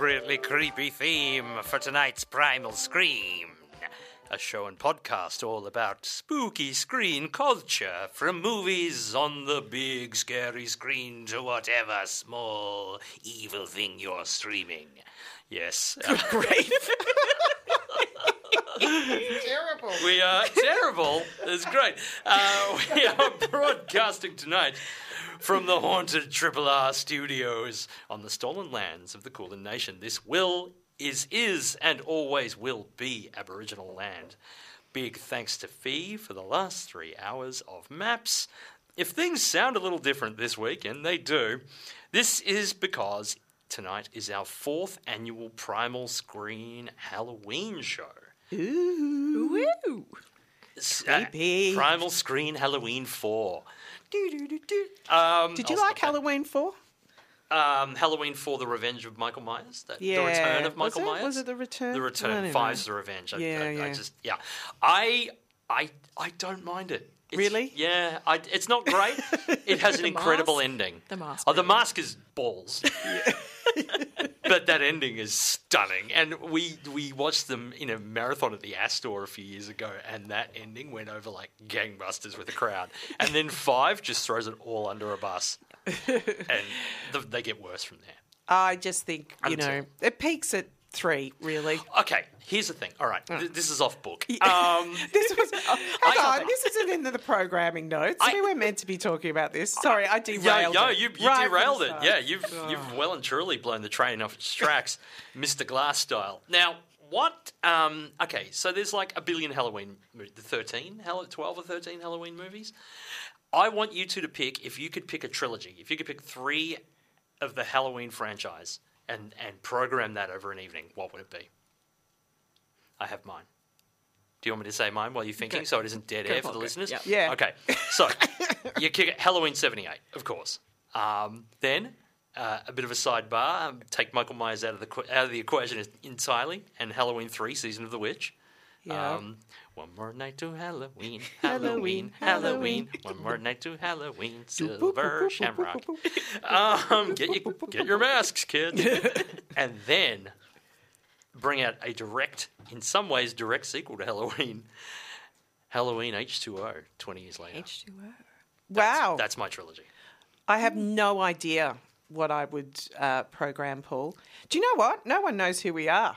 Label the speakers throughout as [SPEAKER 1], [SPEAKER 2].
[SPEAKER 1] Appropriately creepy theme for tonight's Primal Scream. A show and podcast all about spooky screen culture, from movies on the big scary screen to whatever small evil thing you're streaming. Yes.
[SPEAKER 2] Great.
[SPEAKER 3] Terrible.
[SPEAKER 1] We are terrible. It's great. Uh, we are broadcasting tonight from the haunted Triple R studios on the stolen lands of the Kulin Nation. This will, is, is, and always will be Aboriginal land. Big thanks to Fee for the last three hours of maps. If things sound a little different this week, and they do, this is because tonight is our fourth annual Primal Screen Halloween show.
[SPEAKER 2] Woo!
[SPEAKER 1] S- uh,
[SPEAKER 3] Creepy.
[SPEAKER 1] Primal Screen Halloween 4. Do-do-do-do. Um,
[SPEAKER 3] Did you like Halloween 4?
[SPEAKER 1] Um, Halloween 4, The Revenge of Michael Myers? That,
[SPEAKER 3] Yeah.
[SPEAKER 1] The Return of
[SPEAKER 3] Was
[SPEAKER 1] Michael
[SPEAKER 3] it?
[SPEAKER 1] Myers?
[SPEAKER 3] Was it The Return?
[SPEAKER 1] The Return.
[SPEAKER 3] know.
[SPEAKER 1] Five's The Revenge. I,
[SPEAKER 3] Yeah,
[SPEAKER 1] I, I just, yeah. I, I, I don't mind it. It's-
[SPEAKER 3] Really?
[SPEAKER 1] Yeah. I, it's not great. It has an incredible
[SPEAKER 4] mask?
[SPEAKER 1] ending.
[SPEAKER 4] The mask
[SPEAKER 1] Oh, the mask is balls. but that ending is stunning. And we we watched them in a marathon at the Astor a few years ago, and that ending went over like gangbusters with the crowd. And then five just throws it all under a bus, and the, they get worse from there.
[SPEAKER 3] I just think, you
[SPEAKER 1] Until-
[SPEAKER 3] know, it peaks at 3, really.
[SPEAKER 1] Okay, here's the thing. All right, th- this is off book. Um,
[SPEAKER 3] This was. Oh, hang
[SPEAKER 1] I-
[SPEAKER 3] on, this isn't in the programming notes.
[SPEAKER 1] I-
[SPEAKER 3] we were meant to be talking about this. Sorry, I
[SPEAKER 1] Yeah,
[SPEAKER 3] derailed
[SPEAKER 1] no,
[SPEAKER 3] it.
[SPEAKER 1] you, you
[SPEAKER 3] Right
[SPEAKER 1] derailed it. Yeah, you've you've well and truly blown the train off its tracks, Mr. Glass style. Now, what? Um, okay, so there's like a billion Halloween, the thirteen, twelve or thirteen Halloween movies. I want you two to pick if you could pick a trilogy. If you could pick three of the Halloween franchise and and program that over an evening, what would it be? I have mine. Do you want me to say mine while you're thinking,
[SPEAKER 4] Go-
[SPEAKER 1] so it isn't dead
[SPEAKER 4] go
[SPEAKER 1] air
[SPEAKER 4] for
[SPEAKER 1] for the
[SPEAKER 4] it.
[SPEAKER 1] listeners?
[SPEAKER 4] Yep.
[SPEAKER 3] Yeah.
[SPEAKER 1] Okay, so you kick it Halloween '78, of course. Um, then uh, a bit of a sidebar: um, take Michael Myers out of the qu- out of the equation entirely, and Halloween Three: Season of the Witch.
[SPEAKER 3] Yeah.
[SPEAKER 1] Um, one more night to Halloween,
[SPEAKER 3] Halloween,
[SPEAKER 1] Halloween, Halloween. One more night to Halloween, Silver Shamrock. Um, get your get your masks, kids, and then bring out a direct, in some ways, direct sequel to Halloween. Halloween H2O, 20 years later.
[SPEAKER 4] H2O.
[SPEAKER 3] Wow.
[SPEAKER 1] That's my trilogy.
[SPEAKER 3] I have no idea what I would uh, program, Paul. Do you know what? No one knows who we are.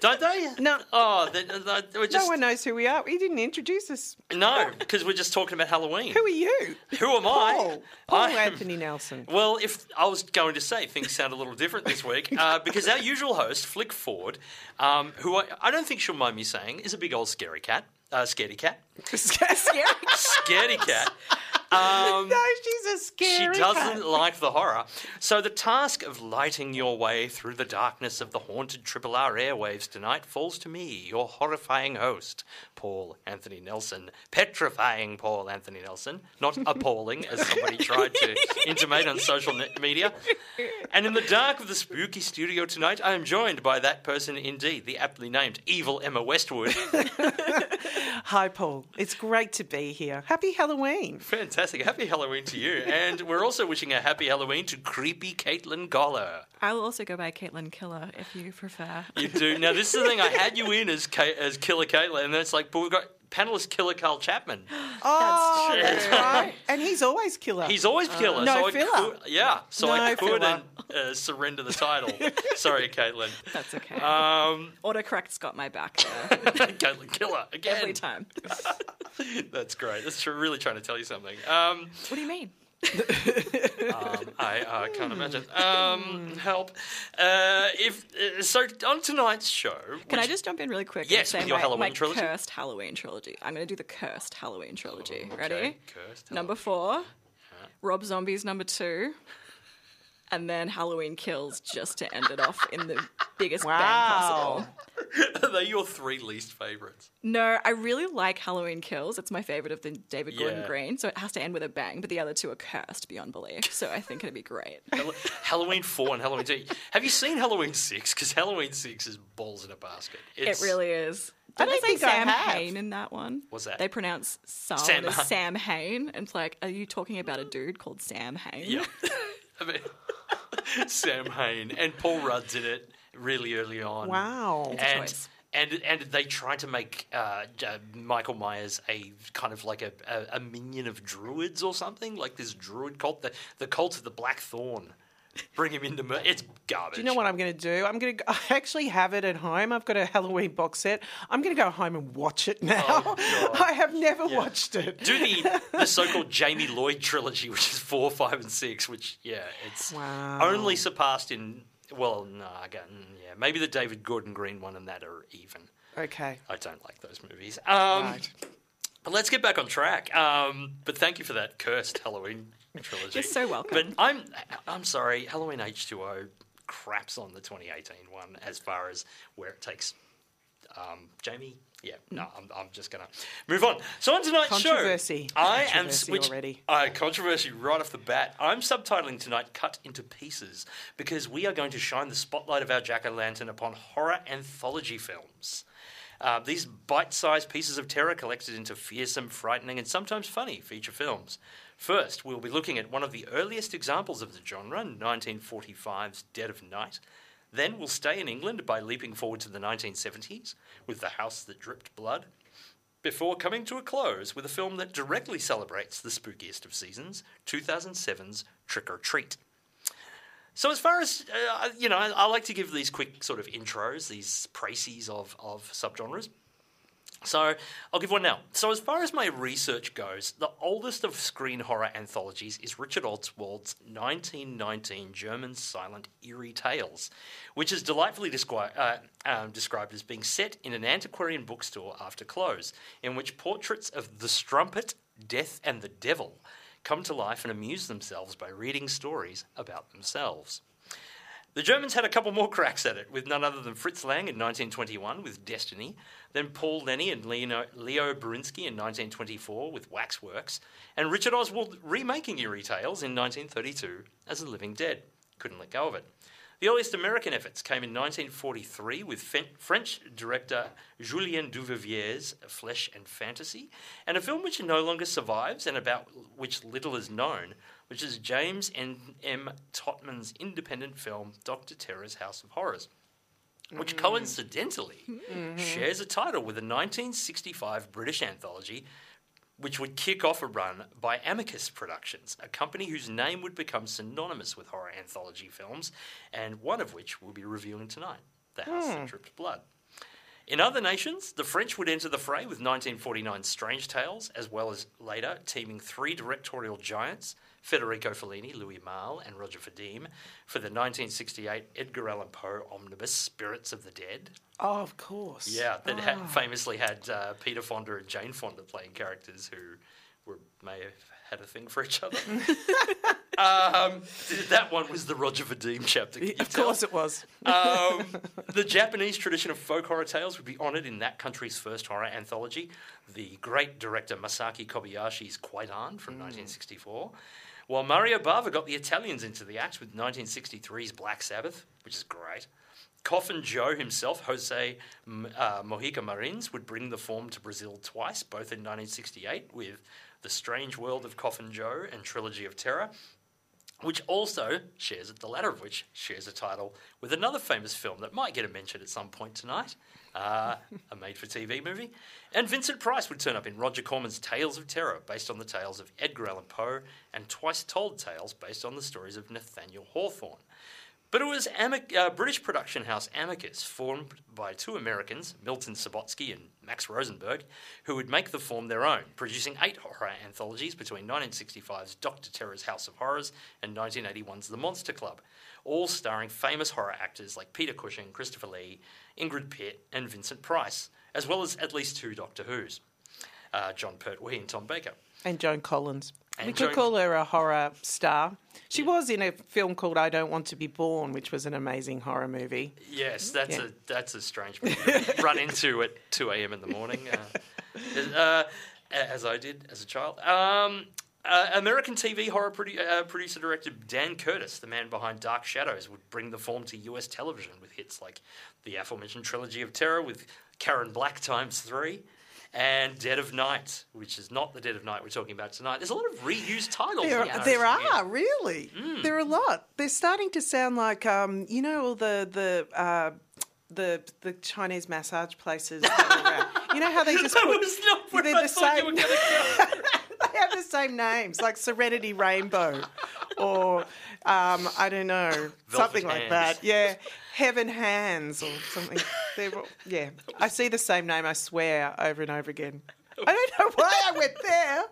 [SPEAKER 1] Don't they?
[SPEAKER 3] No.
[SPEAKER 1] Oh, they, they, we're just,
[SPEAKER 3] no one knows who we are. He didn't introduce us.
[SPEAKER 1] No, because we're just talking about Halloween.
[SPEAKER 3] Who are you?
[SPEAKER 1] Who am I?
[SPEAKER 3] Paul. Paul
[SPEAKER 1] I'm-
[SPEAKER 3] Anthony Nelson.
[SPEAKER 1] Well, if I was going to say things sound a little different this week, uh, because our usual host, Flick Ford, um, who I, I don't think she'll mind me saying, is a big old scary cat, uh, scaredy cat,
[SPEAKER 3] Scary.
[SPEAKER 1] scaredy cat. Um,
[SPEAKER 3] no, she's a scary.
[SPEAKER 1] She doesn't
[SPEAKER 3] cat.
[SPEAKER 1] like the horror. So the task of lighting your way through the darkness of the haunted Triple R airwaves tonight falls to me, your horrifying host, Paul Anthony Nelson. Petrifying Paul Anthony Nelson, not appalling, as somebody tried to intimate on social media. And in the dark of the spooky studio tonight, I am joined by that person indeed, the aptly named Evil Emma Westwood.
[SPEAKER 3] Hi, Paul. It's great to be here. Happy Halloween.
[SPEAKER 1] Fantastic. Fantastic. Happy Halloween to you. And we're also wishing a happy Halloween to creepy Caitlin Koller.
[SPEAKER 4] I will also go by Caitlin Killer if you prefer.
[SPEAKER 1] You do. Now, this is the thing. I had you in as, Ka- as Killer Caitlin, and then it's like, but we've got panelist Killer Carl Chapman.
[SPEAKER 3] Oh,
[SPEAKER 1] true.
[SPEAKER 3] that's right. And he's always killer.
[SPEAKER 1] He's always killer.
[SPEAKER 3] No
[SPEAKER 1] so I
[SPEAKER 3] filler.
[SPEAKER 1] Could, yeah, so I
[SPEAKER 3] No
[SPEAKER 1] couldn't uh, surrender the title. Sorry, Caitlin.
[SPEAKER 4] That's okay.
[SPEAKER 1] Um,
[SPEAKER 4] Autocorrect's got my back there
[SPEAKER 1] Caitlin Killer again.
[SPEAKER 4] every time.
[SPEAKER 1] That's great. That's tr- really trying to tell you something. Um,
[SPEAKER 4] What do you mean?
[SPEAKER 1] um, I uh, can't imagine. Um, help. Uh, if uh, so, on tonight's show,
[SPEAKER 4] Can I just jump in really quick
[SPEAKER 1] Yes,
[SPEAKER 4] and say
[SPEAKER 1] your
[SPEAKER 4] my,
[SPEAKER 1] Halloween
[SPEAKER 4] my
[SPEAKER 1] trilogy.
[SPEAKER 4] cursed Halloween trilogy? I'm going to do the cursed Halloween trilogy.
[SPEAKER 1] Okay,
[SPEAKER 4] Ready?
[SPEAKER 1] cursed
[SPEAKER 4] Number four, Rob Zombies number two, and then Halloween Kills just to end it off in the biggest bang possible.
[SPEAKER 1] Are they your three least favourites?
[SPEAKER 4] No, I really like Halloween Kills. It's my favorite of the David Gordon Green, so it has to end with a bang. But the other two are cursed beyond belief, so I think it'd be great.
[SPEAKER 1] Halloween four and Halloween two. Have you seen Halloween six? Because Halloween six is balls in a basket. It's,
[SPEAKER 4] It really is.
[SPEAKER 3] I
[SPEAKER 4] Did
[SPEAKER 3] don't
[SPEAKER 4] they say
[SPEAKER 3] think I
[SPEAKER 4] Sam
[SPEAKER 3] have.
[SPEAKER 4] Hain in that one?
[SPEAKER 1] What's that?
[SPEAKER 4] They pronounce Sam,
[SPEAKER 1] Sam
[SPEAKER 4] as Sam Hain. And it's like, are you talking about a dude called Sam Hain?
[SPEAKER 1] Yeah. I mean, Sam Hain and Paul Rudd's in it really early on.
[SPEAKER 3] Wow.
[SPEAKER 1] And and and they tried to make uh, J- Michael Myers a kind of like a, a, a minion of druids or something, like this druid cult, the the cult of the Black Thorn. Bring him into mur- it's garbage.
[SPEAKER 3] Do you know what I'm going to do? I'm going to. I actually have it at home. I've got a Halloween box set. I'm going to go home and watch it now.
[SPEAKER 1] Oh,
[SPEAKER 3] I have never watched it.
[SPEAKER 1] Do the the so-called Jamie Lloyd trilogy, which is four, five, and six, which yeah, it's
[SPEAKER 3] Wow.
[SPEAKER 1] only surpassed in well, no, again, yeah, maybe the David Gordon Green one and that are even.
[SPEAKER 3] Okay.
[SPEAKER 1] I don't like those movies. Um,
[SPEAKER 3] Right.
[SPEAKER 1] Let's get back on track. Um, but thank you for that cursed Halloween trilogy.
[SPEAKER 4] You're so welcome.
[SPEAKER 1] But I'm I'm sorry, Halloween H2O craps on the 2018 one as far as where it takes um, Jamie. Yeah, no, I'm, I'm just gonna move on. So on tonight's
[SPEAKER 3] Controversy.
[SPEAKER 1] show, I am which,
[SPEAKER 3] already.
[SPEAKER 1] Uh, controversy right off the bat. I'm subtitling tonight "Cut into Pieces" because we are going to shine the spotlight of our jack o' lantern upon horror anthology films. Uh, these bite sized pieces of terror collected into fearsome, frightening, and sometimes funny feature films. First, we'll be looking at one of the earliest examples of the genre, 1945's Dead of Night. Then we'll stay in England by leaping forward to the 1970s with The House That Dripped Blood, before coming to a close with a film that directly celebrates the spookiest of seasons, 2007's Trick 'r Treat. So, as far as uh, you know, I, like to give these quick sort of intros, these précis of of subgenres. So, I'll give one now. So, as far as my research goes, the oldest of screen horror anthologies is Richard Oswald's 1919 German silent eerie tales, which is delightfully descri- uh, um, described as being set in an antiquarian bookstore after close, in which portraits of the strumpet, death, and the devil come to life and amuse themselves by reading stories about themselves. The Germans had a couple more cracks at it, with none other than Fritz Lang in 1921 with Destiny, then Paul Leni and Leo, Leo Birinski in 1924 with Waxworks, and Richard Oswald remaking Eerie Tales in 1932 as The Living Dead. Couldn't let go of it. The earliest American efforts came in 1943 with French director Julien Duvivier's Flesh and Fantasy, and a film which no longer survives and about which little is known, which is James N. M. Totman's independent film Dr. Terror's House of Horrors, which mm. coincidentally mm-hmm. shares a title with a 1965 British anthology which would kick off a run by Amicus Productions, a company whose name would become synonymous with horror anthology films, and one of which we'll be reviewing tonight The House That hmm. Dripped Blood. In other nations, the French would enter the fray with 1949's Strange Tales, as well as later teaming three directorial giants, Federico Fellini, Louis Malle, and Roger Vadim, for the 1968 Edgar Allan Poe omnibus Spirits of the Dead.
[SPEAKER 3] Oh, of course.
[SPEAKER 1] Yeah, that had, famously had uh, Peter Fonda and Jane Fonda playing characters who were may have had a thing for each other. um, that one was the Roger Vadim chapter.
[SPEAKER 3] Of
[SPEAKER 1] tell?
[SPEAKER 3] course it was.
[SPEAKER 1] Um, the Japanese tradition of folk horror tales would be honoured in that country's first horror anthology, the great director Masaki Kobayashi's Kwaidan from 1964. While Mario Bava got the Italians into the act with 1963's Black Sabbath, which is great. Coffin Joe himself, Jose uh, Mojica Marins, would bring the form to Brazil twice, both in 1968 with The Strange World of Coffin Joe and Trilogy of Terror, which also shares the latter of which shares a title with another famous film that might get a mention at some point tonight, uh, a made-for-TV movie. And Vincent Price would turn up in Roger Corman's Tales of Terror, based on the tales of Edgar Allan Poe, and Twice Told Tales, based on the stories of Nathaniel Hawthorne. But it was Amic- uh, British production house Amicus, formed by two Americans, Milton Subotsky and Max Rosenberg, who would make the form their own, producing eight horror anthologies between 1965's Doctor Terror's House of Horrors and 1981's The Monster Club, all starring famous horror actors like Peter Cushing, Christopher Lee, Ingrid Pitt, and Vincent Price, as well as at least two Doctor Who's, uh, Jon Pertwee and Tom Baker.
[SPEAKER 3] And Joan Collins.
[SPEAKER 1] And
[SPEAKER 3] we could call her a horror star. She was in a film called I Don't Want to Be Born, which was an amazing horror movie.
[SPEAKER 1] Yes, that's
[SPEAKER 3] Yeah.
[SPEAKER 1] a that's a strange movie to run into at two a.m. in the morning, uh, uh, as I did as a child. Um, uh, American TV horror produ- uh, producer director Dan Curtis, the man behind Dark Shadows, would bring the form to US television with hits like the aforementioned Trilogy of Terror with Karen Black times three. And Dead of Night, which is not the Dead of Night we're talking about tonight. There's a lot of reused titles.
[SPEAKER 3] There,
[SPEAKER 1] I'm
[SPEAKER 3] there are really. There are a lot. They're starting to sound like um, you know all the the uh, the the Chinese massage places. are you know how they just put
[SPEAKER 1] was not where
[SPEAKER 3] they're
[SPEAKER 1] I
[SPEAKER 3] the same. they have the same names, like Serenity Rainbow, or um, I don't know, something like that. Yeah, Heaven Hands or something. They're all- yeah, I see the same name. I swear over and over again. I don't know why I went there.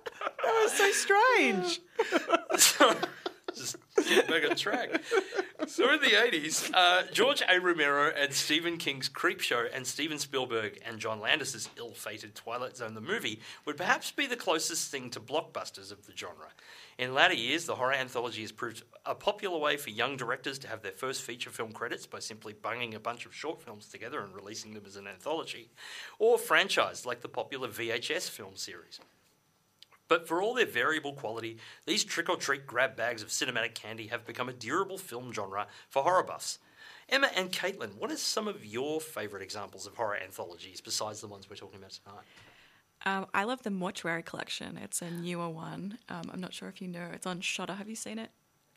[SPEAKER 3] That was so strange.
[SPEAKER 1] Just back on track. So in the 80s, uh, George A. Romero and Stephen King's Creepshow and Steven Spielberg and John Landis's ill-fated Twilight Zone the movie would perhaps be the closest thing to blockbusters of the genre. In latter years, the horror anthology has proved a popular way for young directors to have their first feature film credits by simply bunging a bunch of short films together and releasing them as an anthology, or franchised like the popular VHS film series. But for all their variable quality, these trick or treat grab bags of cinematic candy have become a durable film genre for horror buffs. Emma and Caitlin, what are some of your favourite examples of horror anthologies besides the ones we're talking about tonight?
[SPEAKER 4] Um, I love the Mortuary Collection. It's a newer one. Um, I'm not sure if you know. It's on Shudder. Have you seen it,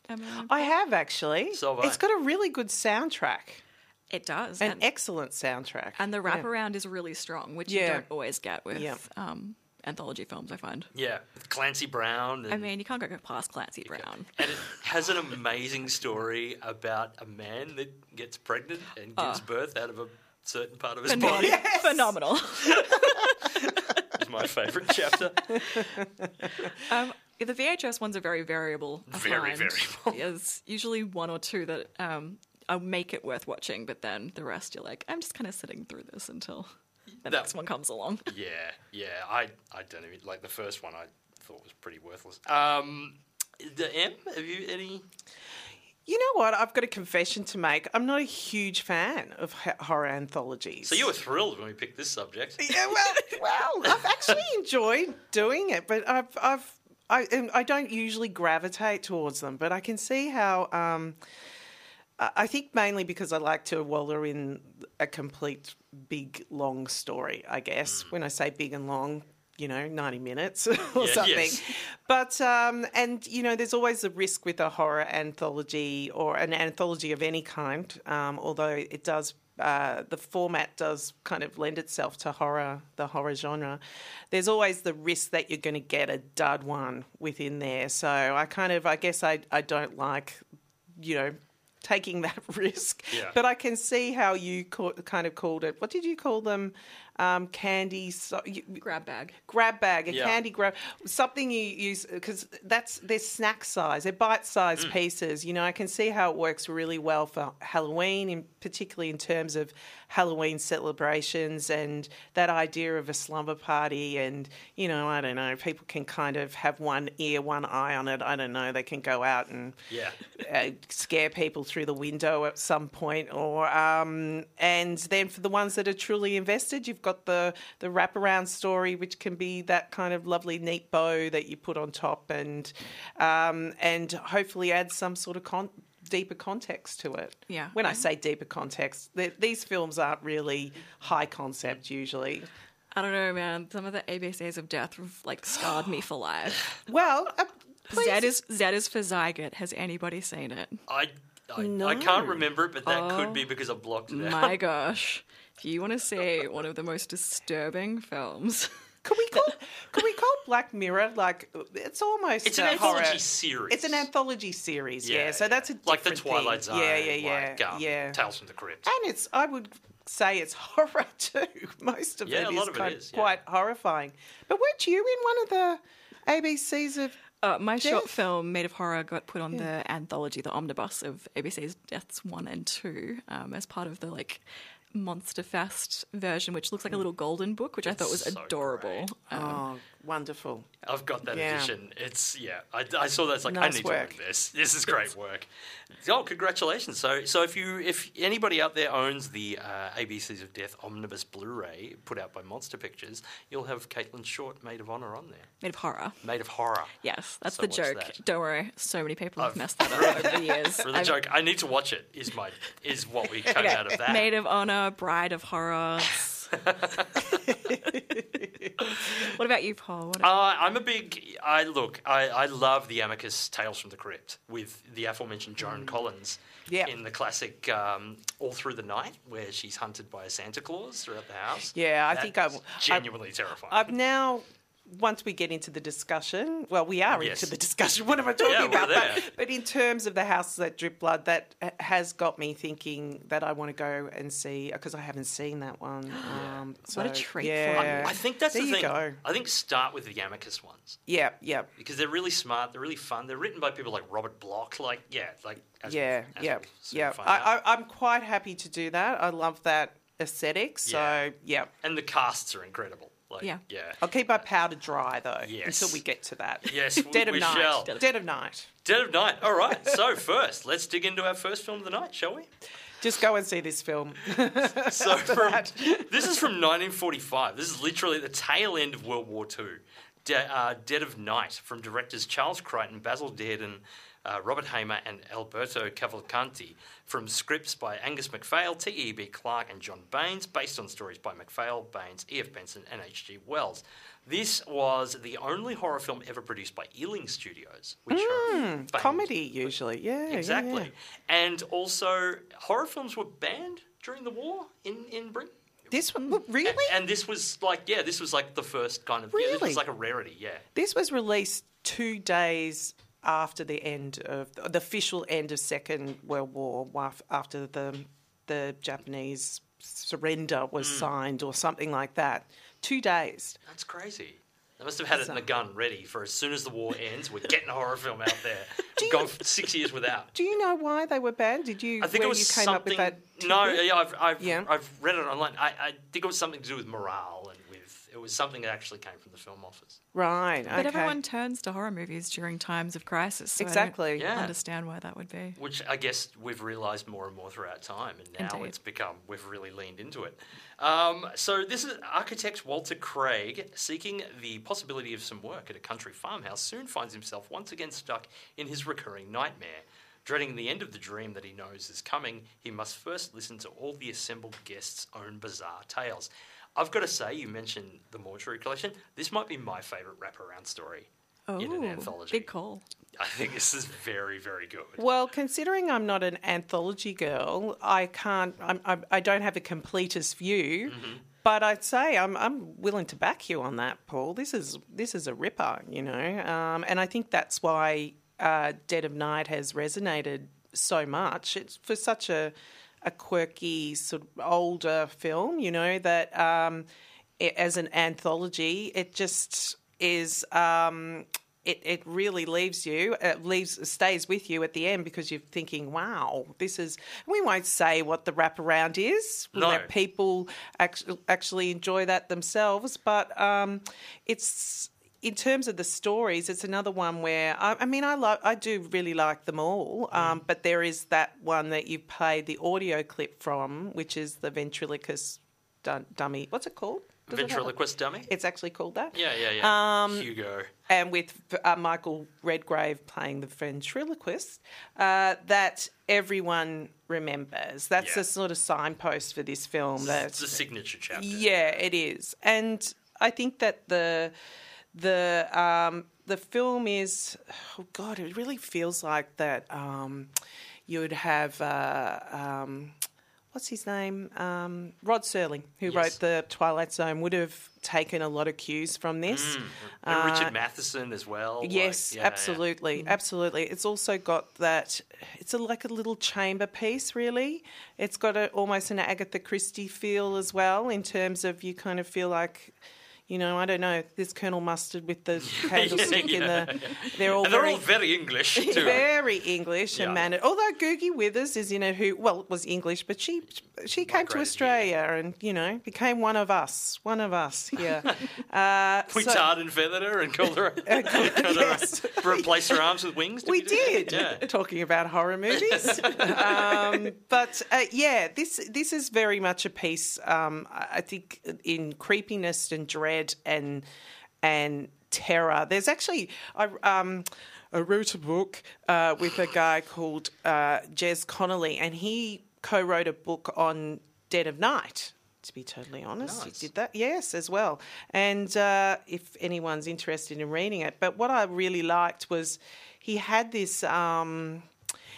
[SPEAKER 4] Emma?
[SPEAKER 3] I have actually.
[SPEAKER 1] So have I.
[SPEAKER 3] It's got a really good soundtrack,
[SPEAKER 4] It does.
[SPEAKER 3] an
[SPEAKER 4] and,
[SPEAKER 3] excellent soundtrack,
[SPEAKER 4] and the
[SPEAKER 3] Yeah.
[SPEAKER 4] wraparound is really strong, which
[SPEAKER 3] Yeah.
[SPEAKER 4] you don't always get with
[SPEAKER 3] Yeah.
[SPEAKER 4] um, anthology films, I find.
[SPEAKER 1] Yeah, Clancy Brown.
[SPEAKER 4] I mean, you can't go past Clancy Brown.
[SPEAKER 1] and it has an amazing story about a man that gets pregnant and gives
[SPEAKER 4] Oh.
[SPEAKER 1] birth out of a certain part of his body.
[SPEAKER 4] Phenomenal.
[SPEAKER 1] It's my favourite chapter.
[SPEAKER 4] Um, the VHS ones are very variable.
[SPEAKER 1] Very variable.
[SPEAKER 4] There's usually one or two that um, uh, make it worth watching, but then the rest you're like, I'm just kind of sitting through this until the
[SPEAKER 1] That-
[SPEAKER 4] next one comes along.
[SPEAKER 1] Yeah, yeah. I, I don't even like the first one. I thought was pretty worthless. Um, the M, have you any?
[SPEAKER 3] You know what? I've got a confession to make. I'm not a huge fan of horror anthologies.
[SPEAKER 1] So you were thrilled when we picked this subject.
[SPEAKER 3] Yeah, well, well, I've actually enjoyed doing it, but I've, I've, I, I don't usually gravitate towards them. But I can see how. Um, I think mainly because I like to wallow in a complete big long story. I guess when I say big and long, you know, ninety minutes or
[SPEAKER 1] Yeah,
[SPEAKER 3] something.
[SPEAKER 1] yes.
[SPEAKER 3] But um, and you know, there's always the risk with a horror anthology or an anthology of any kind. Um, although it does, uh, the format does kind of lend itself to horror, the horror genre. There's always the risk that you're going to get a dud one within there. So I kind of, I guess, I I don't like, you know. Taking that risk,
[SPEAKER 1] Yeah.
[SPEAKER 3] but I can see how you ca- kind of called it. What did you call them? Um, candy. So, you,
[SPEAKER 4] Grab bag.
[SPEAKER 3] grab bag, a
[SPEAKER 1] Yeah.
[SPEAKER 3] candy grab, something you use because that's they're snack size, they're bite size
[SPEAKER 1] Mm.
[SPEAKER 3] pieces. You know, I can see how it works really well for Halloween, in particularly in terms of Halloween celebrations and that idea of a slumber party. And you know, I don't know, people can kind of have one ear, one eye on it. I don't know, they can go out and
[SPEAKER 1] Yeah.
[SPEAKER 3] uh, scare people through the window at some point, or um, and then for the ones that are truly invested, you've got the the wraparound story, which can be that kind of lovely neat bow that you put on top, and um, and hopefully add some sort of con- deeper context to it.
[SPEAKER 4] Yeah.
[SPEAKER 3] When I say deeper context, th- these films aren't really high concept usually.
[SPEAKER 4] I don't know, man. Some of the ABCs of death have like scarred me for life.
[SPEAKER 3] Well, uh, please.
[SPEAKER 4] Z is Z is for zygote. Has anybody seen it?
[SPEAKER 1] I, I, I can't remember it, but that
[SPEAKER 4] Oh,
[SPEAKER 1] could be because I blocked it out.
[SPEAKER 4] My gosh. If you want to see one of the most disturbing films,
[SPEAKER 3] Could we call could we call Black Mirror like it's almost
[SPEAKER 1] It's an
[SPEAKER 3] a
[SPEAKER 1] anthology
[SPEAKER 3] horror-
[SPEAKER 1] series.
[SPEAKER 3] It's an anthology series, yeah. so that's a
[SPEAKER 1] like the
[SPEAKER 3] different
[SPEAKER 1] Twilight
[SPEAKER 3] thing.
[SPEAKER 1] Zone.
[SPEAKER 3] Yeah, yeah, yeah,
[SPEAKER 1] like, um,
[SPEAKER 3] yeah.
[SPEAKER 1] Tales from the Crypt.
[SPEAKER 3] And it's I would say it's horror too. Most of
[SPEAKER 1] Yeah,
[SPEAKER 3] it
[SPEAKER 1] a lot of it
[SPEAKER 3] kind
[SPEAKER 1] is, yeah.
[SPEAKER 3] quite horrifying. But weren't you in one of the ABCs of?
[SPEAKER 4] Uh, my short film Made of Horror got put on the anthology, the omnibus of ABC's Deaths One and Two, um, as part of the like Monster Fest version, which looks like a little golden book, which I thought was
[SPEAKER 1] so
[SPEAKER 4] adorable. Um,
[SPEAKER 3] Oh, wonderful!
[SPEAKER 1] I've got that
[SPEAKER 3] Yeah.
[SPEAKER 1] edition. It's yeah. I, I saw that. It's like
[SPEAKER 3] Nice
[SPEAKER 1] I need
[SPEAKER 3] work.
[SPEAKER 1] to own this. This is great work. Oh, congratulations! So so if you if anybody out there owns the uh, ABCs of Death omnibus Blu-ray put out by Monster Pictures, you'll have Caitlin Short Maid of Honor on there.
[SPEAKER 4] Made of Horror.
[SPEAKER 1] Made of Horror.
[SPEAKER 4] Yes, that's
[SPEAKER 1] So
[SPEAKER 4] the
[SPEAKER 1] watch
[SPEAKER 4] joke.
[SPEAKER 1] that.
[SPEAKER 4] Don't worry, so many people have
[SPEAKER 1] I've-
[SPEAKER 4] messed that up over the years.
[SPEAKER 1] For the
[SPEAKER 4] I've-
[SPEAKER 1] joke, I need to watch it. Is my is what we come
[SPEAKER 4] Okay,
[SPEAKER 1] out of that.
[SPEAKER 4] Maid of Honor, Bride of Horrors. what about you, Paul? What
[SPEAKER 1] Uh, I'm a big. I look. I, I love the Amicus Tales from the Crypt with the aforementioned Joan Collins.
[SPEAKER 3] Yeah.
[SPEAKER 1] In the classic um, All Through the Night, where she's hunted by a Santa Claus throughout the house.
[SPEAKER 3] Yeah, I think I
[SPEAKER 1] That's
[SPEAKER 3] w- I-
[SPEAKER 1] genuinely terrifying.
[SPEAKER 3] I've now. Once we get into the discussion, well, we are
[SPEAKER 1] Yes.
[SPEAKER 3] into the discussion. What am I talking
[SPEAKER 1] Yeah,
[SPEAKER 3] about? But, but in terms of the house that drip blood, that has got me thinking that I want to go and see because I haven't seen that one. Um,
[SPEAKER 4] What a
[SPEAKER 3] so,
[SPEAKER 4] treat for
[SPEAKER 3] yeah.
[SPEAKER 1] I think that's
[SPEAKER 3] there
[SPEAKER 1] the
[SPEAKER 3] you
[SPEAKER 1] thing.
[SPEAKER 3] go.
[SPEAKER 1] I think start with the Amicus ones
[SPEAKER 3] Yeah, yeah,
[SPEAKER 1] because they're really smart. They're really fun. They're written by people like Robert Bloch. Like yeah, like as
[SPEAKER 3] yeah,
[SPEAKER 1] we've- as
[SPEAKER 3] yeah,
[SPEAKER 1] we've
[SPEAKER 3] yeah. I, I, I'm quite happy to do that. I love that aesthetic. So
[SPEAKER 1] Yeah.
[SPEAKER 3] yeah.
[SPEAKER 1] and the casts are incredible. Like,
[SPEAKER 4] Yeah.
[SPEAKER 1] yeah.
[SPEAKER 3] I'll keep my powder dry though
[SPEAKER 1] Yes.
[SPEAKER 3] until we get to that.
[SPEAKER 1] Yes,
[SPEAKER 3] Dead of
[SPEAKER 1] we
[SPEAKER 3] night.
[SPEAKER 1] shall.
[SPEAKER 3] Dead of night.
[SPEAKER 1] Dead of Night. All right. So first, let's dig into our first film of the night, shall we?
[SPEAKER 3] Just go and see this film.
[SPEAKER 1] So from, this is from 1945. This is literally the tail end of World War II. De- uh, Dead of Night from directors Charles Crichton, Basil Dearden, uh, Robert Hamer, and Alberto Cavalcanti. From scripts by Angus MacPhail, T.E.B. Clarke, and John Baines, based on stories by MacPhail, Baines, E.F. Benson, and H.G. Wells. This was the only horror film ever produced by Ealing Studios, which are famed-
[SPEAKER 3] Comedy usually. Yeah. yeah,
[SPEAKER 1] Exactly.
[SPEAKER 3] yeah.
[SPEAKER 1] And also, horror films were banned during the war in, in Britain.
[SPEAKER 3] This one really?
[SPEAKER 1] And this was like, yeah, this was like the first kind of, yeah, this
[SPEAKER 3] Really?
[SPEAKER 1] was like a rarity, yeah.
[SPEAKER 3] This was released two days after the end of the official end of Second World War, after the the Japanese surrender was
[SPEAKER 1] Hmm.
[SPEAKER 3] signed or something like that. Two days.
[SPEAKER 1] That's crazy. They must have had it in the gun ready for as soon as the war ends, we're getting a horror film out there. We've gone six years without.
[SPEAKER 3] Do you know why they were banned? Did you?
[SPEAKER 1] I think it was
[SPEAKER 3] you came
[SPEAKER 1] something.
[SPEAKER 3] up with that?
[SPEAKER 1] no, yeah, I've, I've,
[SPEAKER 3] Yeah.
[SPEAKER 1] I've read it online. I, I think it was something to do with morale it was something that actually came from the film office.
[SPEAKER 3] Right.
[SPEAKER 4] But
[SPEAKER 3] okay.
[SPEAKER 4] everyone turns to horror movies during times of crisis. So
[SPEAKER 3] Exactly.
[SPEAKER 4] I don't
[SPEAKER 1] Yeah.
[SPEAKER 4] understand why that would be.
[SPEAKER 1] which I guess we've realised more and more throughout time, and now
[SPEAKER 4] Indeed.
[SPEAKER 1] it's become we've really leaned into it. Um, so this is architect Walter Craig seeking the possibility of some work at a country farmhouse. Soon finds himself once again stuck in his recurring nightmare. Dreading the end of the dream that he knows is coming, he must first listen to all the assembled guests' own bizarre tales. I've got to say, you mentioned the mortuary collection. This might be my favourite wraparound story
[SPEAKER 4] Oh,
[SPEAKER 1] in an anthology.
[SPEAKER 4] big call.
[SPEAKER 1] I think this is very, very good.
[SPEAKER 3] Well, considering I'm not an anthology girl, I can't. I'm, I, I don't have a completist view.
[SPEAKER 1] Mm-hmm.
[SPEAKER 3] But I'd say I'm I'm willing to back you on that, Paul. This is this is a ripper, you know, um, and I think that's why uh, Dead of Night has resonated so much. It's for such a a quirky sort of older film, you know, that um, it, as an anthology, it just is. Um, it, it really leaves you, it leaves stays with you at the end because you're thinking, wow, this is. We won't say what the wraparound is. We'll
[SPEAKER 1] No.
[SPEAKER 3] let people actually actually enjoy that themselves, but um, it's. In terms of the stories, it's another one where I, I mean I like I do really like them all, um, but there is that one that you played the audio clip from, which is the ventriloquist dun- dummy. What's it called? Does it
[SPEAKER 1] Ventriloquist dummy.
[SPEAKER 3] It's actually called that.
[SPEAKER 1] Yeah, yeah, yeah.
[SPEAKER 3] Um,
[SPEAKER 1] Hugo.
[SPEAKER 3] and with uh, Michael Redgrave playing the ventriloquist, uh, that everyone remembers. That's
[SPEAKER 1] Yeah.
[SPEAKER 3] a sort of signpost for this film. That
[SPEAKER 1] It's a signature chapter.
[SPEAKER 3] yeah, it is, and I think that the the um, the film is oh god, it really feels like that. Um, you would have. Uh, um, What's his name? Um, Rod Serling, who
[SPEAKER 1] Yes.
[SPEAKER 3] wrote the Twilight Zone, would have taken a lot of cues from this.
[SPEAKER 1] And Richard Matheson as well.
[SPEAKER 3] Uh, Yes,
[SPEAKER 1] yeah, yeah.
[SPEAKER 3] absolutely, absolutely. It's also got that. It's a, like a little chamber piece, really. It's got a, almost an Agatha Christie feel as well, in terms of you kind of feel like, you know, I don't know, this Colonel Mustard with the candlestick in
[SPEAKER 1] yeah,
[SPEAKER 3] the. They're all
[SPEAKER 1] And they're
[SPEAKER 3] very.
[SPEAKER 1] all very English too.
[SPEAKER 3] very English
[SPEAKER 1] Yeah.
[SPEAKER 3] and mannered. Although Googie Withers is in it, who well was English, but she she came to
[SPEAKER 1] Migrated
[SPEAKER 3] Australia and you know became one of us, one of us here. uh,
[SPEAKER 1] we
[SPEAKER 3] so-
[SPEAKER 1] tarred and feathered her and called her, called her
[SPEAKER 3] yes.
[SPEAKER 1] replaced her arms with wings.
[SPEAKER 3] We
[SPEAKER 1] do
[SPEAKER 3] did.
[SPEAKER 1] Yeah.
[SPEAKER 3] Talking about horror movies. um, but uh, yeah, this this is very much a piece. Um, I think in creepiness and dread and and terror. There's actually I. Um, I wrote a book uh, with a guy called uh, Jez Conolly, and he co-wrote a book on Dead of Night. To be totally honest,
[SPEAKER 1] Nice.
[SPEAKER 3] he did that, yes, as well. And uh, if anyone's interested in reading it, but what I really liked was he had this. Um,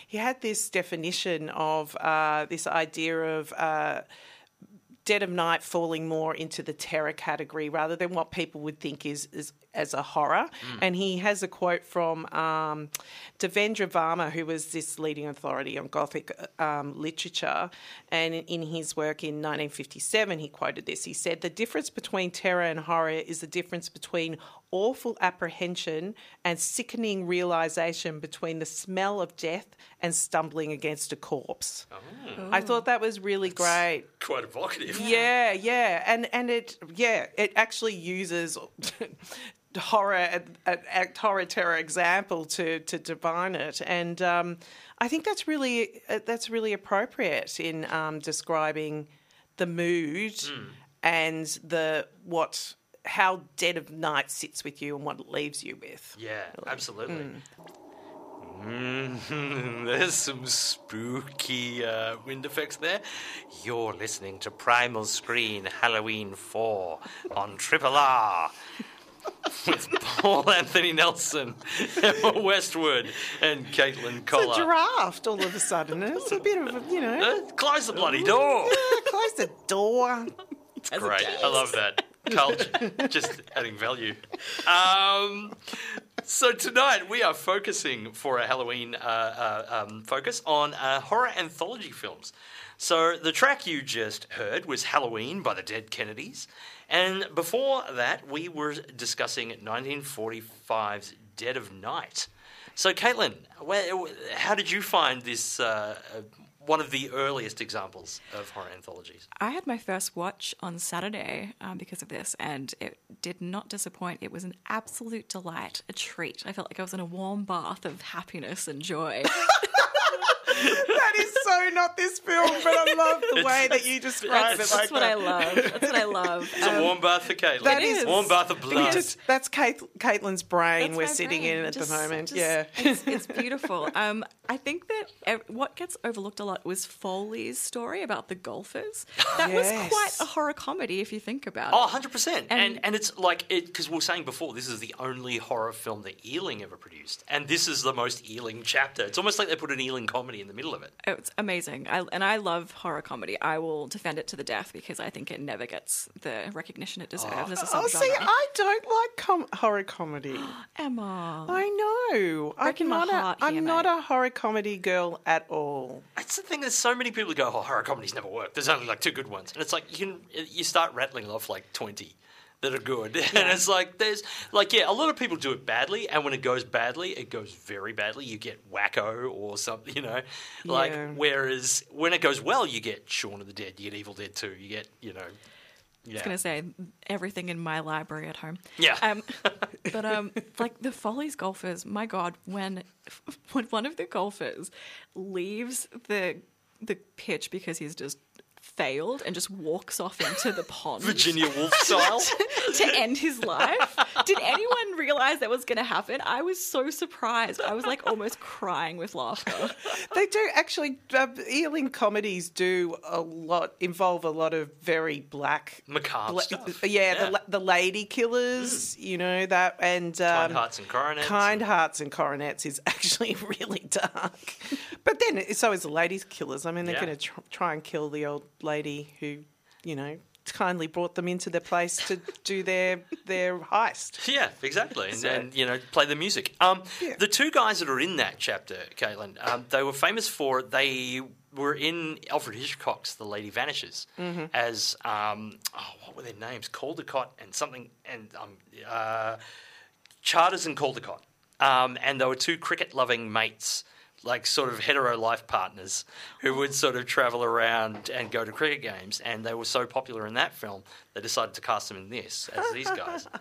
[SPEAKER 3] he had this definition of uh, this idea of uh, Dead of Night falling more into the terror category rather than what people would think is, is as a horror. And he has a quote from um, Devendra Varma, who was this leading authority on Gothic um, literature. And in his work in 1957, he quoted this. He said, The difference between terror and horror is the difference between awful apprehension and sickening realization between the smell of death and stumbling against a corpse. I thought that was really great.
[SPEAKER 1] Quite evocative.
[SPEAKER 3] Yeah, yeah, and and it yeah, it actually uses horror an act horror terror example to to define it, and um, I think that's really uh, that's really appropriate in um, describing the mood and the what how Dead of Night sits with you and what it leaves you with.
[SPEAKER 1] Yeah, absolutely. Mm, there's some spooky uh, wind effects there. You're listening to Primal Screen Halloween 4 on Triple R with Paul Anthony Nelson, Emma Westwood, and Caitlin
[SPEAKER 3] It's a
[SPEAKER 1] Koller.
[SPEAKER 3] draft all of a sudden. It's a bit of a, you know.
[SPEAKER 1] Uh, close the bloody door.
[SPEAKER 3] Yeah, close the door.
[SPEAKER 1] It's Great. I love that. Culture. Just adding value. Um, so tonight we are focusing for a Halloween uh, uh, um, focus on uh, horror anthology films. So the track you just heard was Halloween by the Dead Kennedys. And before that, we were discussing 1945's Dead of Night. So, Caitlin, where, how did you find this uh, one of the earliest examples of horror anthologies?
[SPEAKER 4] I had my first watch on Saturday um, because of this, and it did not disappoint. It was an absolute delight, a treat. I felt like I was in a warm bath of happiness and joy.
[SPEAKER 3] That is so not this film, but I love the way that you describe it
[SPEAKER 4] That's,
[SPEAKER 3] like
[SPEAKER 4] that's what
[SPEAKER 3] that.
[SPEAKER 4] I love. That's what I love.
[SPEAKER 1] It's a warm bath for Caitlin.
[SPEAKER 3] That is-
[SPEAKER 1] warm bath of blood.
[SPEAKER 3] just- that's Kate, Caitlin's brain
[SPEAKER 4] That's
[SPEAKER 3] we're sitting
[SPEAKER 4] brain.
[SPEAKER 3] in at
[SPEAKER 4] Just-
[SPEAKER 3] the moment.
[SPEAKER 4] just-
[SPEAKER 3] yeah.
[SPEAKER 4] it's, it's beautiful. Um, I think that ev- what gets overlooked a lot was Foley's story about the golfers. That
[SPEAKER 3] Yes.
[SPEAKER 4] was quite a horror comedy if you think about it.
[SPEAKER 1] Oh,
[SPEAKER 4] it.
[SPEAKER 1] 100%. And,
[SPEAKER 4] And-
[SPEAKER 1] and, it's like, it because we were saying before, this is the only horror film that Ealing ever produced. And this is the most Ealing chapter. It's almost like they put an Ealing comedy in the middle of it.
[SPEAKER 4] It's amazing. I, and I love horror comedy. I will defend it to the death because I think it never gets the recognition it oh. deserves as a
[SPEAKER 3] Oh,
[SPEAKER 4] subgenre.
[SPEAKER 3] see, I don't like com- horror comedy.
[SPEAKER 4] Emma.
[SPEAKER 3] I know.
[SPEAKER 4] Breaking
[SPEAKER 3] I'm
[SPEAKER 4] my
[SPEAKER 3] not, a,
[SPEAKER 4] heart
[SPEAKER 3] I'm
[SPEAKER 4] here,
[SPEAKER 3] not a horror comedy girl at all.
[SPEAKER 1] It's the thing, there's so many people who go, oh, horror comedies never work. There's only like two good ones. And it's like, you, can, you start rattling off like 20 that are good. And it's like, there's, like, yeah, a lot of people do it badly. And when it goes badly, it goes very badly. You get Wacko or something, you know? Like,
[SPEAKER 3] Yeah.
[SPEAKER 1] whereas when it goes well, you get Shaun of the Dead, you get Evil Dead 2, you get, you know. Yeah.
[SPEAKER 4] I was going to say everything in my library at home.
[SPEAKER 1] Yeah.
[SPEAKER 4] Um, but um, like the Foley's golfers, my God, when when one of the golfers leaves the the pitch because he's just failed and just walks off into the pond
[SPEAKER 1] Virginia Woolf style.
[SPEAKER 4] to end his life. Did anyone realize that was going to happen? I was so surprised. I was like almost crying with laughter.
[SPEAKER 3] They do actually. Uh, Ealing comedies do a lot involve a lot of very black,
[SPEAKER 1] Macabre
[SPEAKER 3] bla-
[SPEAKER 1] stuff.
[SPEAKER 3] Yeah,
[SPEAKER 1] Yeah.
[SPEAKER 3] The, the lady killers. You know that and um,
[SPEAKER 1] Kind hearts and coronets.
[SPEAKER 3] Kind hearts and coronets is actually really dark. But then so is the ladies killers. I mean, they're
[SPEAKER 1] Yeah.
[SPEAKER 3] going to tr- try and kill the old lady who, you know, kindly brought them into the place to do their their heist.
[SPEAKER 1] Yeah, exactly, and,
[SPEAKER 3] So-
[SPEAKER 1] and you know, play the music. Um,
[SPEAKER 3] Yeah.
[SPEAKER 1] The two guys that are in that chapter, Caitlin, um, they were famous for they were in Alfred Hitchcock's *The Lady Vanishes*
[SPEAKER 3] Mm-hmm.
[SPEAKER 1] as um, oh, what were their names? Caldecott and something, and um, uh, Charters and Caldecott, um, and they were two cricket-loving mates. Like sort of hetero life partners who oh. would sort of travel around and go to cricket games, and they were so popular in that film, they decided to cast them in this as these guys.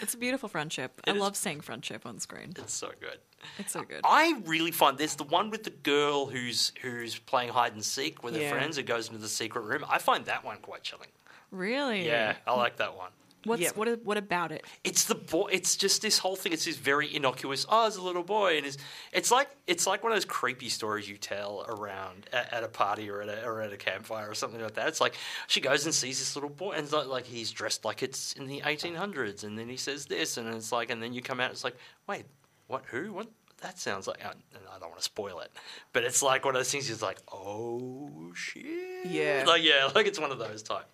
[SPEAKER 4] It's a beautiful friendship.
[SPEAKER 1] It
[SPEAKER 4] I
[SPEAKER 1] is.
[SPEAKER 4] love seeing friendship on screen.
[SPEAKER 1] It's so good.
[SPEAKER 4] It's so good.
[SPEAKER 1] I really find there's the one with the girl who's who's playing hide and seek with her friends who goes into the secret room. I find that one quite chilling.
[SPEAKER 4] Really?
[SPEAKER 1] Yeah, I like that one.
[SPEAKER 4] What's
[SPEAKER 3] Yep.
[SPEAKER 4] what? What about it?
[SPEAKER 1] It's the boy. It's just this whole thing. It's this very innocuous. Oh, there's a little boy, and it's it's like it's like one of those creepy stories you tell around at, at a party or at a, or at a campfire or something like that. It's like she goes and sees this little boy, and it's like, like he's dressed like it's in the 1800s, and then he says this, and it's like, and then you come out, it's like, wait, what? Who? What? That sounds like. And I don't want to spoil it, but it's like one of those things. It's like, oh shit.
[SPEAKER 3] Yeah.
[SPEAKER 1] Like yeah, like it's one of those type.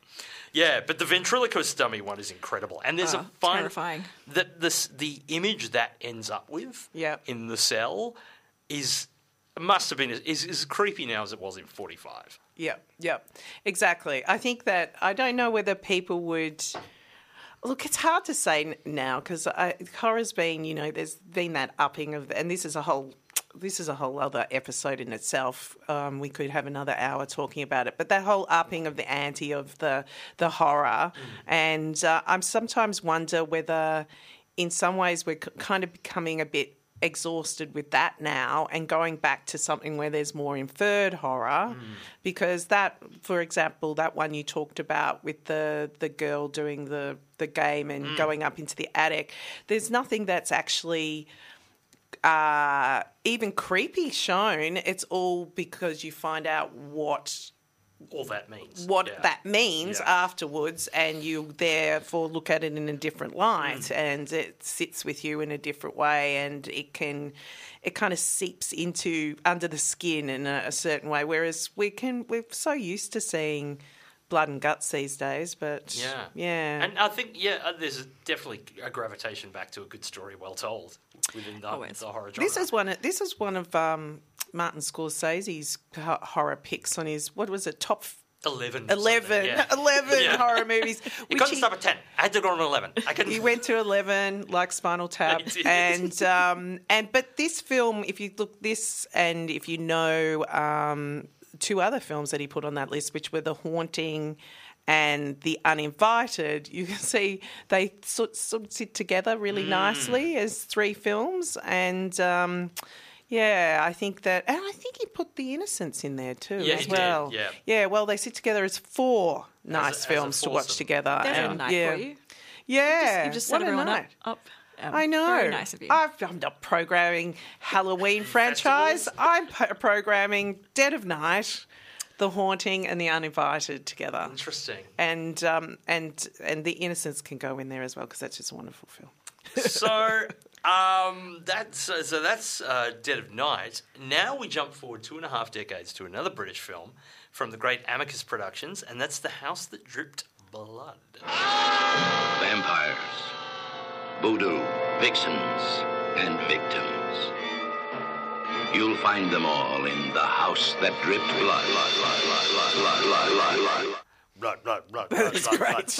[SPEAKER 1] Yeah, but the ventriloquist dummy one is incredible, and there's
[SPEAKER 3] Ah,
[SPEAKER 1] a fine
[SPEAKER 4] terrifying.
[SPEAKER 1] the this the image that ends up with
[SPEAKER 3] Yeah.
[SPEAKER 1] in the cell is must have been is as creepy now as it was in 45
[SPEAKER 3] Yep, yep, exactly. I think that I don't know whether people would. Look, it's hard to say now because horror's been, you know, there's been that upping of, and this is a whole, this is a whole other episode in itself. Um, we could have another hour talking about it, but that whole upping of the ante of the the horror, and uh, I'm sometimes wonder whether, in some ways, we're kind of becoming a bit exhausted with that now and going back to something where there's more inferred horror. Because that for example that one you talked about with the the girl doing the the game and going up into the attic there's nothing that's actually uh, even creepy shown it's all because you find out what
[SPEAKER 1] all that means
[SPEAKER 3] what
[SPEAKER 1] Yeah.
[SPEAKER 3] that means
[SPEAKER 1] Yeah.
[SPEAKER 3] afterwards, and you therefore look at it in a different light,
[SPEAKER 1] Mm.
[SPEAKER 3] and it sits with you in a different way, and it can, it kind of seeps into under the skin in a, a certain way. Whereas we can, we're so used to seeing blood and guts these days, but
[SPEAKER 1] yeah
[SPEAKER 3] yeah,
[SPEAKER 1] and i think yeah uh, there's definitely a gravitation back to a good story well told within the,
[SPEAKER 4] Always.
[SPEAKER 1] the horror genre
[SPEAKER 3] This is one. Of, this is one of um, Martin Scorsese's horror picks on his what was it top
[SPEAKER 1] 11
[SPEAKER 3] 11,
[SPEAKER 1] yeah.
[SPEAKER 3] 11
[SPEAKER 1] Yeah.
[SPEAKER 3] horror movies.
[SPEAKER 1] you
[SPEAKER 3] which
[SPEAKER 1] couldn't
[SPEAKER 3] he-
[SPEAKER 1] stop at 10 i had to go on 11 i couldn't
[SPEAKER 3] He went to eleven, like Spinal Tap, and um, and but this film, if you look this, and if you know um, two other films that he put on that list, which were The Haunting and The Uninvited, you can see they sort, sort of sit together really
[SPEAKER 1] Mm.
[SPEAKER 3] nicely as three films, and. Um, yeah, I think that, and I think he put The Innocents in there too,
[SPEAKER 1] Yeah,
[SPEAKER 3] as
[SPEAKER 1] he did,
[SPEAKER 3] well.
[SPEAKER 1] yeah.
[SPEAKER 3] yeah. Well, they sit together as four nice
[SPEAKER 1] as a
[SPEAKER 3] films to watch together.
[SPEAKER 4] There's
[SPEAKER 3] and,
[SPEAKER 4] a night
[SPEAKER 3] yeah.
[SPEAKER 4] for you.
[SPEAKER 3] Yeah,
[SPEAKER 4] You've just
[SPEAKER 3] what
[SPEAKER 4] set
[SPEAKER 3] a
[SPEAKER 4] everyone up.
[SPEAKER 3] night.
[SPEAKER 4] up um,
[SPEAKER 3] I know.
[SPEAKER 4] Very nice of you.
[SPEAKER 3] I've, I'm not programming Halloween franchise. I'm p- programming Dead of Night, The Haunting, and The Uninvited together.
[SPEAKER 1] interesting
[SPEAKER 3] And um, and and The Innocents can go in there as well because that's just a wonderful film.
[SPEAKER 1] so um, that's so that's uh, Dead of Night. Now we jump forward two and a half decades to another British film from the great Amicus Productions, and that's The House That Dripped Blood.
[SPEAKER 5] Vampires, voodoo, vixens, and victims. You'll find them all in the house that dripped blood. Blood, blood, blood, blood, blood, blood.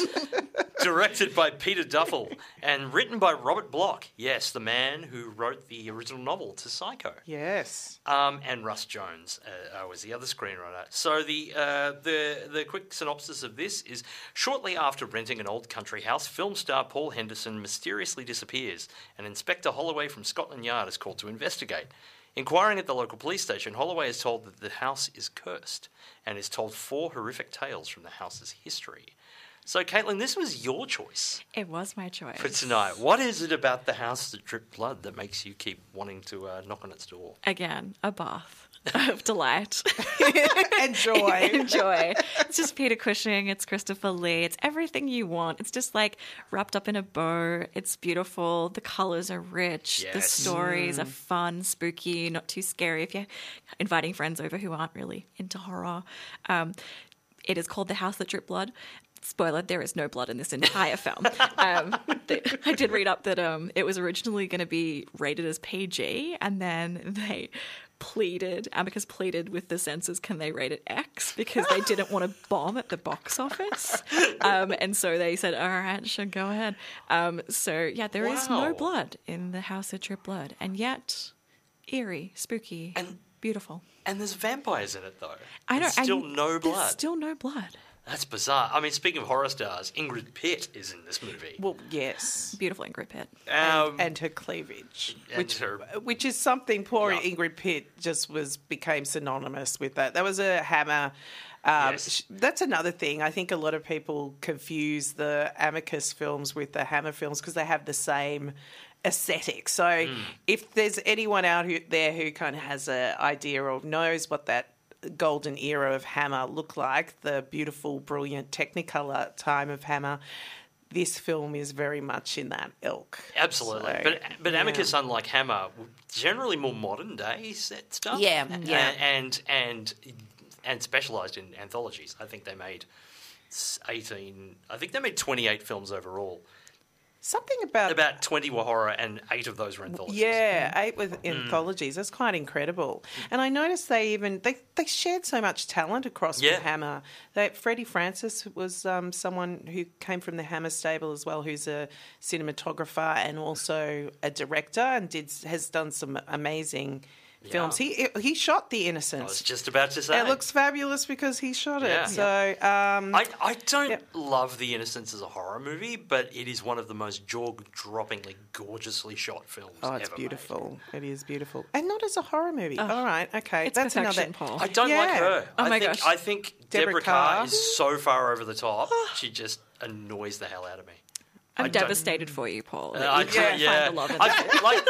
[SPEAKER 1] Directed by Peter Duffell and written by Robert Bloch. Yes, the man who wrote the original novel to Psycho.
[SPEAKER 3] Yes.
[SPEAKER 1] Um, and Russ Jones uh, uh, was the other screenwriter. So the uh, the the quick synopsis of this is: shortly after renting an old country house, film star Paul Henderson mysteriously disappears, and Inspector Holloway from Scotland Yard is called to investigate. Inquiring at the local police station, Holloway is told that the house is cursed and is told four horrific tales from the house's history. So, Caitlin, this was your choice
[SPEAKER 4] It was my choice.
[SPEAKER 1] for tonight. What is it about the house that dripped blood that makes you keep wanting to uh, knock on its door?
[SPEAKER 4] Again, a bath of delight.
[SPEAKER 3] and joy.
[SPEAKER 4] Enjoy. It's just Peter Cushing. It's Christopher Lee. It's everything you want. It's just like wrapped up in a bow. It's beautiful. The colors are rich. The
[SPEAKER 1] Yes.
[SPEAKER 4] stories are fun, spooky, not too scary. If you're inviting friends over who aren't really into horror, um, it is called The House That Dripped Blood. Spoiler: There is no blood in this entire film. Um, the- I did read up that um, it was originally going to be rated as PG, and then they pleaded, Amicus pleaded with the censors, can they rate it X because they didn't want to bomb at the box office, um, and so they said, all right, sure, go ahead. Um, so yeah, there is
[SPEAKER 1] Wow.
[SPEAKER 4] no blood in the House of Drip Blood, and yet eerie, spooky,
[SPEAKER 1] And-
[SPEAKER 4] beautiful.
[SPEAKER 1] And there's vampires in it, though.
[SPEAKER 4] I know.
[SPEAKER 1] And Still no blood.
[SPEAKER 4] Still no blood.
[SPEAKER 1] That's bizarre. I mean, speaking of horror stars, Ingrid Pitt is in this movie.
[SPEAKER 3] Well, yes.
[SPEAKER 4] Beautiful Ingrid Pitt.
[SPEAKER 1] Um,
[SPEAKER 3] and her cleavage,
[SPEAKER 1] and
[SPEAKER 3] which
[SPEAKER 1] her-
[SPEAKER 3] which is something poor
[SPEAKER 1] Yeah.
[SPEAKER 3] Ingrid Pitt just was became synonymous with that. That was a hammer. Um,
[SPEAKER 1] Yes.
[SPEAKER 3] That's another thing. I think a lot of people confuse the Amicus films with the Hammer films because they have the same aesthetic. So
[SPEAKER 1] Hmm.
[SPEAKER 3] if there's anyone out who, there who kind of has an idea or knows what that golden era of Hammer look like, the beautiful, brilliant Technicolor time of Hammer. This film is very much in that ilk.
[SPEAKER 1] Absolutely,
[SPEAKER 3] So,
[SPEAKER 1] but but
[SPEAKER 3] yeah.
[SPEAKER 1] Amicus, unlike Hammer, generally more modern day set stuff.
[SPEAKER 3] Yeah,
[SPEAKER 1] A-
[SPEAKER 3] yeah.
[SPEAKER 1] and and and specialised in anthologies. I think they made eighteen. I think they made twenty eight films overall.
[SPEAKER 3] Something about,
[SPEAKER 1] About twenty were horror, and eight of those were anthologies.
[SPEAKER 3] yeah, eight with
[SPEAKER 1] Hmm.
[SPEAKER 3] anthologies. That's quite incredible. And I noticed they even they, they shared so much talent across
[SPEAKER 1] Yeah.
[SPEAKER 3] Hammer. That Freddie Francis was um, someone who came from the Hammer stable as well, who's a cinematographer and also a director, and did has done some amazing films. He he shot The
[SPEAKER 1] I was
[SPEAKER 3] Innocents.
[SPEAKER 1] just about to say
[SPEAKER 3] It looks fabulous because he shot it.
[SPEAKER 1] Yeah.
[SPEAKER 3] So um,
[SPEAKER 1] I, I don't
[SPEAKER 3] Yep.
[SPEAKER 1] love The Innocents as a horror movie, but it is one of the most jaw-droppingly gorgeously shot films.
[SPEAKER 3] oh, it's
[SPEAKER 1] ever made.
[SPEAKER 3] beautiful. It is beautiful, and not as a horror movie. All right, okay,
[SPEAKER 4] It's
[SPEAKER 3] that's another.
[SPEAKER 4] Paul.
[SPEAKER 1] I don't like her.
[SPEAKER 4] Oh
[SPEAKER 1] I
[SPEAKER 4] my
[SPEAKER 1] think,
[SPEAKER 4] gosh.
[SPEAKER 1] I think
[SPEAKER 3] Deborah
[SPEAKER 1] Deborah, Kerr.
[SPEAKER 3] Kerr.
[SPEAKER 1] is so far over the top. she just annoys the hell out of me.
[SPEAKER 4] I'm
[SPEAKER 1] I
[SPEAKER 4] devastated for you, Paul.
[SPEAKER 1] Uh,
[SPEAKER 4] that
[SPEAKER 1] I
[SPEAKER 4] you
[SPEAKER 1] can't-
[SPEAKER 4] can't
[SPEAKER 1] yeah.
[SPEAKER 4] find the love in
[SPEAKER 1] I-
[SPEAKER 4] that.
[SPEAKER 1] like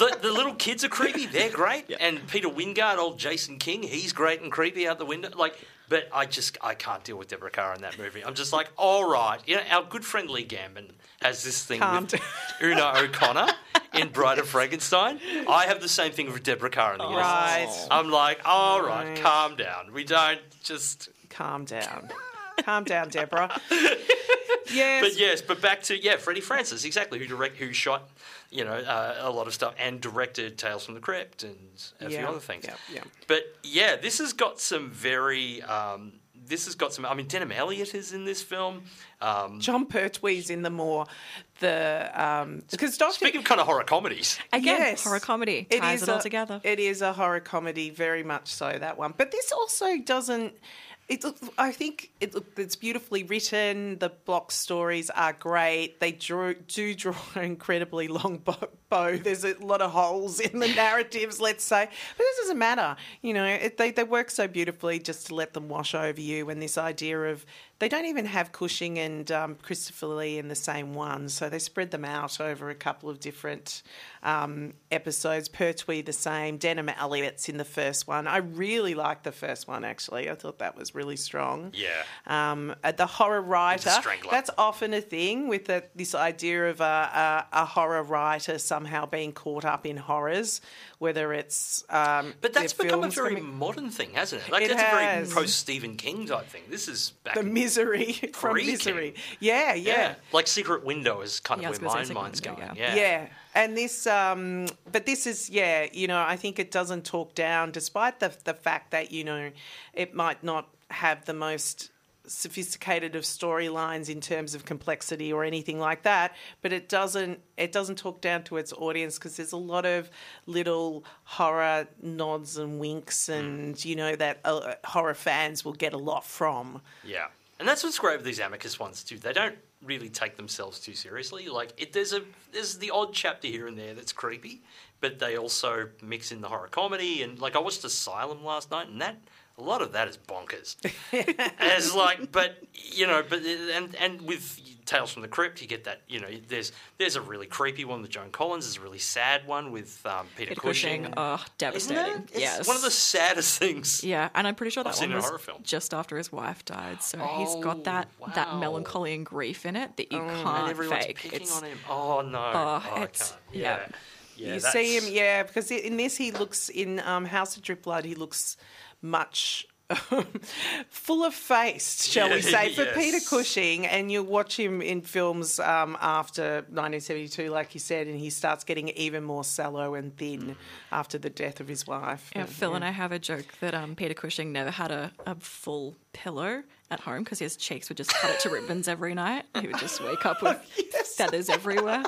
[SPEAKER 1] the, the little kids are creepy. They're great, and Peter Wyngarde, old Jason King, he's great and creepy out the window. Like, but I just I can't deal with Deborah Kerr in that movie. I'm just like, all right, you know, our good friend Lee Gambin has this thing
[SPEAKER 3] Calm
[SPEAKER 1] with Una O'Connor in Bride of Frankenstein. I have the same thing with Deborah Kerr in the Innocents.
[SPEAKER 3] Right.
[SPEAKER 1] I'm like, all right,
[SPEAKER 3] Right.
[SPEAKER 1] calm down. We don't just.
[SPEAKER 3] Calm down. Calm down, Deborah. yes.
[SPEAKER 1] But yes, but back to yeah, Freddie Francis, exactly who direct who shot, you know, uh, a lot of stuff and directed Tales from the Crypt and a few other things.
[SPEAKER 3] yeah, yeah.
[SPEAKER 1] But yeah, this has got some very. Um, this has got some. I mean, Denholm Elliott is in this film. Um,
[SPEAKER 3] Jon Pertwee's in the more the um because Doctor
[SPEAKER 1] speaking of kind of horror comedies,
[SPEAKER 4] Again,
[SPEAKER 3] Yes.
[SPEAKER 4] horror comedy
[SPEAKER 3] It
[SPEAKER 4] ties
[SPEAKER 3] is
[SPEAKER 4] it all
[SPEAKER 3] a-
[SPEAKER 4] together.
[SPEAKER 3] It is a horror comedy, very much so that one. But this also doesn't. It, I think it, it's beautifully written. The block stories are great. They drew, do draw an incredibly long bow, bow. There's a lot of holes in the narratives, let's say. But this doesn't matter. You know, it, they, they work so beautifully just to let them wash over you. And this idea of they don't even have Cushing and um, Christopher Lee in the same one. So they spread them out over a couple of different um, episodes. Pertwee the same. Denholm Elliott's in the first one. I really liked the first one, actually. I thought that was really strong.
[SPEAKER 1] Yeah.
[SPEAKER 3] Um, uh, the horror writer.
[SPEAKER 1] Strangler.
[SPEAKER 3] That's often a thing with the, this idea of a, a, a horror writer somehow being caught up in horrors, whether it's. Um,
[SPEAKER 1] but that's become a very
[SPEAKER 3] coming-
[SPEAKER 1] modern thing, hasn't it? Like
[SPEAKER 3] It
[SPEAKER 1] that's a
[SPEAKER 3] has.
[SPEAKER 1] very post Stephen King type thing. This is back
[SPEAKER 3] The
[SPEAKER 1] in-
[SPEAKER 3] misery from
[SPEAKER 1] Pre-King.
[SPEAKER 3] misery. Yeah, yeah.
[SPEAKER 1] yeah. like Secret Window is kind
[SPEAKER 4] Yeah,
[SPEAKER 1] of where my mind's
[SPEAKER 4] Window,
[SPEAKER 1] going.
[SPEAKER 4] yeah.
[SPEAKER 1] Yeah.
[SPEAKER 3] Yeah. And this, um, but this is, yeah, you know, I think it doesn't talk down, despite the the fact that you know it might not have the most sophisticated of storylines in terms of complexity or anything like that but it doesn't it doesn't talk down to its audience because there's a lot of little horror nods and winks and you know that uh, horror fans will get a lot from
[SPEAKER 1] Yeah. And that's what's great with these Amicus ones too. They don't really take themselves too seriously. Like it, there's a there's the odd chapter here and there that's creepy, but they also mix in the horror comedy. And like I watched Asylum last night, and that a lot of that is bonkers. As like, but you know, but and and with Tales from the Crypt, you get that. You know, there's there's a really creepy one with Joan Collins. There's a really sad one with um, Peter,
[SPEAKER 4] Peter
[SPEAKER 1] Cushing.
[SPEAKER 4] Cushing. Oh,
[SPEAKER 1] Isn't
[SPEAKER 4] devastating.
[SPEAKER 1] it? It's
[SPEAKER 4] yes.
[SPEAKER 1] one of the saddest things.
[SPEAKER 4] Yeah, and I'm pretty sure
[SPEAKER 1] I've
[SPEAKER 4] that
[SPEAKER 1] seen
[SPEAKER 4] one
[SPEAKER 1] in a
[SPEAKER 4] was
[SPEAKER 1] horror film.
[SPEAKER 4] just after his wife died. So he's got that that melancholy and grief in it that you
[SPEAKER 1] And
[SPEAKER 4] can't
[SPEAKER 1] everyone's
[SPEAKER 4] fake.
[SPEAKER 1] picking
[SPEAKER 4] It's
[SPEAKER 1] on him. Oh no!
[SPEAKER 4] Oh,
[SPEAKER 1] I
[SPEAKER 4] it's-
[SPEAKER 1] can't.
[SPEAKER 4] yeah.
[SPEAKER 1] Yeah, yeah.
[SPEAKER 3] you
[SPEAKER 1] that's-
[SPEAKER 3] see him, yeah, because in this he looks in um, House of Drip Blood. He looks much full of face, shall we say, for
[SPEAKER 1] yes.
[SPEAKER 3] Peter Cushing. And you watch him in films um, after 1972, like you said, and he starts getting even more sallow and thin after the death of his wife.
[SPEAKER 4] Yeah, Phil and I have a joke that um, Peter Cushing never had a, a full pillow at home because his cheeks would just cut it to ribbons every night. He would just wake up with oh, feathers everywhere.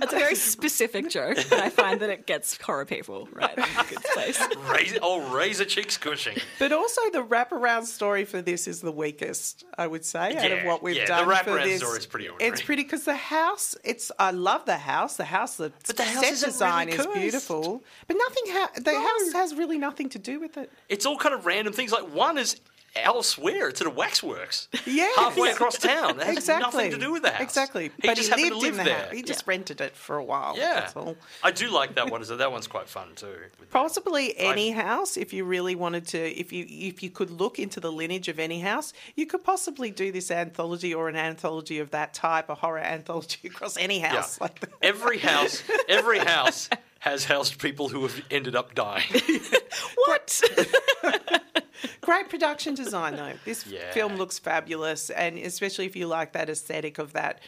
[SPEAKER 4] It's a very specific joke, but I find that it gets horror people right in a good place.
[SPEAKER 1] Razor, oh, razor cheeks Cushing.
[SPEAKER 3] But also the wraparound story for this is the weakest, I would say, out of what we've
[SPEAKER 1] yeah, the
[SPEAKER 3] done for
[SPEAKER 1] wraparound
[SPEAKER 3] this.
[SPEAKER 1] story is pretty ordinary.
[SPEAKER 3] It's pretty because the house. It's I love the house. The house, the,
[SPEAKER 1] But the house
[SPEAKER 3] set
[SPEAKER 1] isn't
[SPEAKER 3] design
[SPEAKER 1] really
[SPEAKER 3] is beautiful. But nothing. Ha- the house has really nothing to do with it.
[SPEAKER 1] It's all kind of random things. Like one is elsewhere. It's at a waxworks.
[SPEAKER 3] Yeah,
[SPEAKER 1] halfway across town. It has
[SPEAKER 3] exactly.
[SPEAKER 1] nothing to do with the house.
[SPEAKER 3] Exactly.
[SPEAKER 1] He
[SPEAKER 3] but
[SPEAKER 1] just
[SPEAKER 3] he lived
[SPEAKER 1] to live
[SPEAKER 3] in the
[SPEAKER 1] there.
[SPEAKER 3] house. He just
[SPEAKER 4] Yeah.
[SPEAKER 3] rented it for a while.
[SPEAKER 1] Yeah,
[SPEAKER 3] That's all.
[SPEAKER 1] I do like that one. So that one's quite fun too.
[SPEAKER 3] Possibly any house, if you really wanted to, if you if you could look into the lineage of any house, you could possibly do this anthology or an anthology of that type, a horror anthology across any
[SPEAKER 1] Yeah.
[SPEAKER 3] house. Like that.
[SPEAKER 1] Every house, every house has housed people who have ended up dying.
[SPEAKER 4] What?
[SPEAKER 3] Great production design, though. This
[SPEAKER 1] Yeah.
[SPEAKER 3] film looks fabulous, and especially if you like that aesthetic of that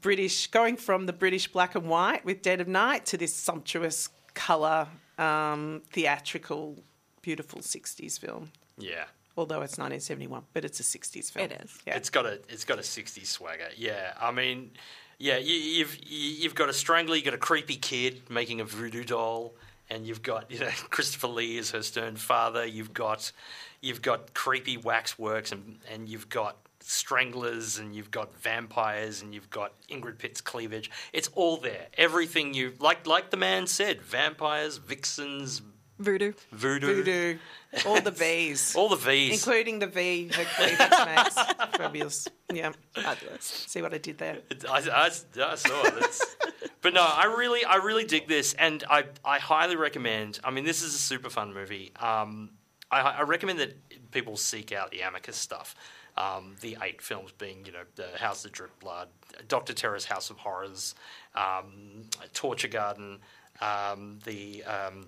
[SPEAKER 3] British, going from the British black and white with Dead of Night to this sumptuous colour, um, theatrical, beautiful 60s film.
[SPEAKER 1] Yeah.
[SPEAKER 3] Although it's 1971, but it's a 60s film.
[SPEAKER 4] It is.
[SPEAKER 3] Yeah.
[SPEAKER 1] It's got a it's got a 60s swagger. Yeah, I mean, yeah, you, you've you- you've got a strangler, you've got a creepy kid making a voodoo doll, and you've got you know Christopher Lee as her stern father. You've got you've got creepy waxworks, and and you've got stranglers, and you've got vampires, and you've got Ingrid Pitt's cleavage. It's all there. Everything you like, like the man said, vampires, vixens,
[SPEAKER 4] Voodoo.
[SPEAKER 1] voodoo,
[SPEAKER 3] Voodoo. All the V's.
[SPEAKER 1] all the V's.
[SPEAKER 3] Including the V, her cleavage makes. Fabulous. Yeah.
[SPEAKER 4] Fabulous.
[SPEAKER 3] See what I did there?
[SPEAKER 1] I, I, I saw it. It's- but no, I really, I really dig this, and I, I highly recommend. I mean, this is a super fun movie. Um, I, I recommend that people seek out the Amicus stuff. Um, the eight films being, you know, the House of Drip Blood, Doctor Terror's House of Horrors, um, Torture Garden, um, the um,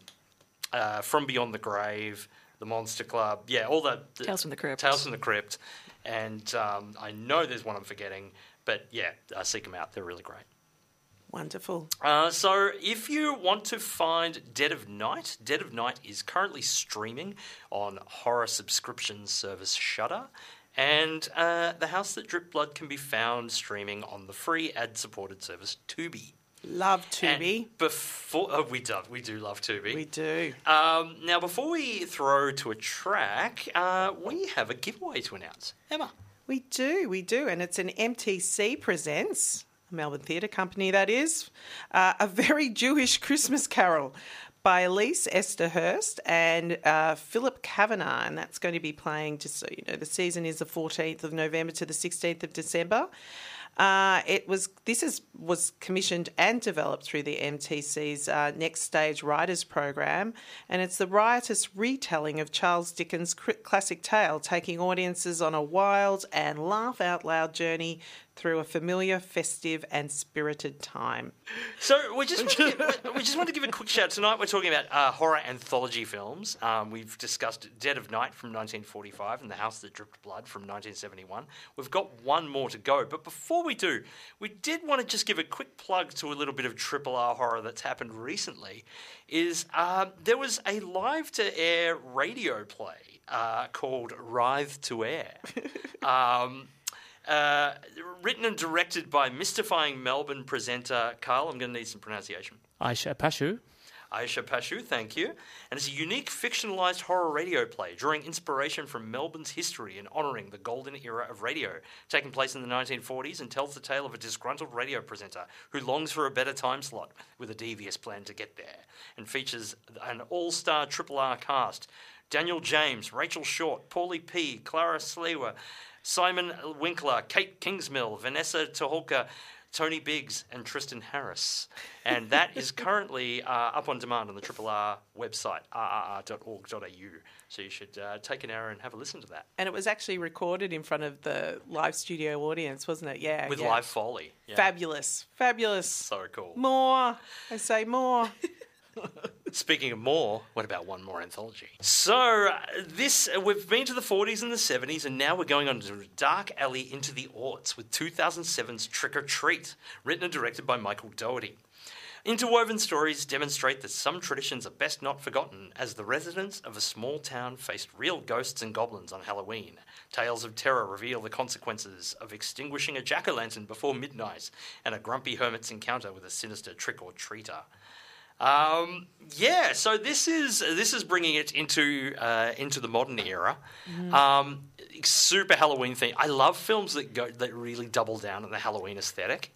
[SPEAKER 1] uh, From Beyond the Grave, the Monster Club, yeah, all that.
[SPEAKER 4] Tales from the Crypt.
[SPEAKER 1] Tales from the Crypt, and um, I know there's one I'm forgetting, but yeah, uh, seek them out. They're really great.
[SPEAKER 3] Wonderful.
[SPEAKER 1] Uh, so, if you want to find Dead of Night, Dead of Night is currently streaming on horror subscription service Shudder, and uh, The House That Dripped Blood can be found streaming on the free ad-supported service Tubi.
[SPEAKER 3] Love
[SPEAKER 1] And
[SPEAKER 3] Tubi.
[SPEAKER 1] Before oh, we do, we do love Tubi.
[SPEAKER 3] We do.
[SPEAKER 1] Um, now, before we throw to a track, uh, we have a giveaway to announce. Emma.
[SPEAKER 3] We do, we do. And it's an MTC Presents, Melbourne Theatre Company that is, uh, a very Jewish Christmas carol by Elise Esterhurst and uh, Philip Kavanagh. And that's going to be playing, just so you know, the season is the 14th of November to the 16th of December. Uh, it was this is was commissioned and developed through the MTC's uh, Next Stage Writers Program, and it's the riotous retelling of Charles Dickens' classic tale, taking audiences on a wild and laugh out loud journey through a familiar, festive, and spirited time.
[SPEAKER 1] So we just want to give, we just want to give a quick shout. Tonight we're talking about uh, horror anthology films. Um, we've discussed Dead of Night from 1945 and The House That Dripped Blood from 1971. We've got one more to go, but before we do, we did want to just give a quick plug to a little bit of triple R horror that's happened recently. Is um, there was a live to air radio play uh, called Writhe to Air. Um, uh, written and directed by mystifying Melbourne presenter Carl. I'm going to need some pronunciation.
[SPEAKER 6] Aisha Pashu.
[SPEAKER 1] Aisha Pashu, thank you. And it's a unique fictionalized horror radio play drawing inspiration from Melbourne's history and honouring the golden era of radio, taking place in the 1940s and tells the tale of a disgruntled radio presenter who longs for a better time slot with a devious plan to get there, and features an all star Triple R cast. Daniel James, Rachel Short, Paulie P., Clara Slewa, Simon Winkler, Kate Kingsmill, Vanessa Toholka, Tony Biggs, and Tristan Harris. And that is currently uh, up on demand on the Triple R website, rrr.org.au. So you should uh, take an hour and have a listen to that
[SPEAKER 3] And it was actually recorded in front of the live studio audience, wasn't it? Yeah.
[SPEAKER 1] with
[SPEAKER 3] yeah.
[SPEAKER 1] live Foley. Yeah.
[SPEAKER 3] Fabulous. Fabulous.
[SPEAKER 1] So cool.
[SPEAKER 3] More. I say more.
[SPEAKER 1] Speaking of more, what about one more anthology? So this we've been to the 40s and the 70s, and now we're going on to dark alley into the aughts with 2007's Trick 'r Treat, written and directed by Michael Dougherty. Interwoven stories demonstrate that some traditions are best not forgotten as the residents of a small town faced real ghosts and goblins on Halloween. Tales of terror reveal the consequences of extinguishing a jack o' lantern before midnight and a grumpy hermit's encounter with a sinister trick or treater. Um, yeah, so this is this is bringing it into uh, into the modern era. Um, super Halloween thing. I love films that go that really double down on the Halloween aesthetic.